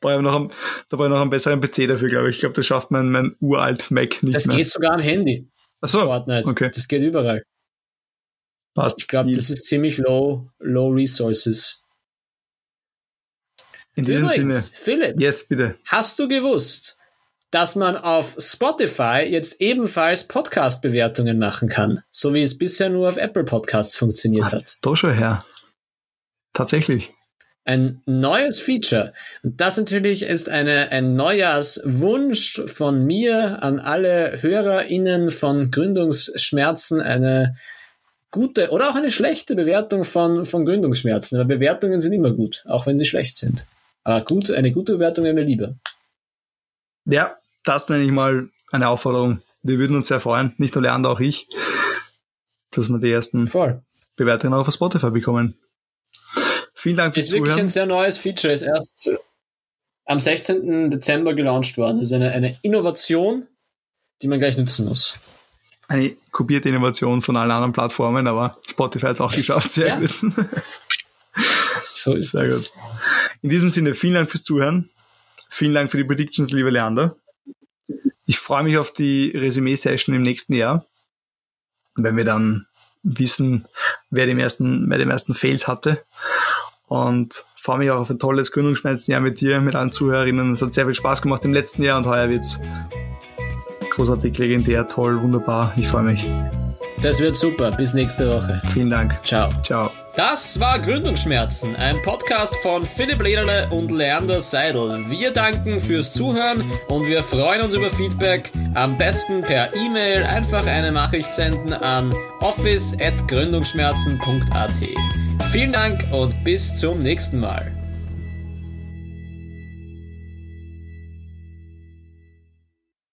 Brauche noch einen, da brauche ich noch einen besseren PC dafür, glaube ich. Ich glaube, das schafft mein, mein uralt Mac nicht das mehr. Das geht sogar am Handy. Achso, Fortnite. Okay. Das geht überall. Passt. Ich glaube, das ist ziemlich low, low resources. In diesem Übrigens, Sinne. Philipp. Yes, bitte. Hast du gewusst, dass man auf Spotify jetzt ebenfalls Podcast-Bewertungen machen kann, so wie es bisher nur auf Apple Podcasts funktioniert ah, hat? Da schon her. Tatsächlich. Ein neues Feature. Und das natürlich ist eine, ein Neujahrswunsch von mir an alle HörerInnen von Gründungsschmerzen, eine gute oder auch eine schlechte Bewertung von, von Gründungsschmerzen. Aber Bewertungen sind immer gut, auch wenn sie schlecht sind. Aber gut, eine gute Bewertung wäre mir lieber. Ja, das nenne ich mal eine Aufforderung. Wir würden uns sehr freuen, nicht nur Leander, auch ich, dass wir die ersten Voll. Bewertungen auf Spotify bekommen. Vielen Dank fürs Zuhören. Ist wirklich ein sehr neues Feature. Ist erst am 16. Dezember gelauncht worden. Das ist eine, eine Innovation, die man gleich nutzen muss. Eine kopierte Innovation von allen anderen Plattformen, aber Spotify hat es auch geschafft. Sehr Ja. gut. So ist Sehr das. gut. In diesem Sinne, vielen Dank fürs Zuhören. Vielen Dank für die Predictions, lieber Leander. Ich freue mich auf die Resümee-Session im nächsten Jahr, wenn wir dann wissen, wer den ersten, wer den ersten Fails hatte. Und freue mich auch auf ein tolles Gründungsschmelzenjahr mit dir, mit allen Zuhörerinnen. Es hat sehr viel Spaß gemacht im letzten Jahr und heuer wird's großartig, legendär, toll, wunderbar. Ich freue mich. Das wird super. Bis nächste Woche. Vielen Dank. Ciao. Ciao. Das war Gründungsschmerzen, ein Podcast von Philipp Lederle und Leander Seidel. Wir danken fürs Zuhören und wir freuen uns über Feedback. Am besten per E-Mail einfach eine Nachricht senden an office.gründungsschmerzen.at. Vielen Dank und bis zum nächsten Mal.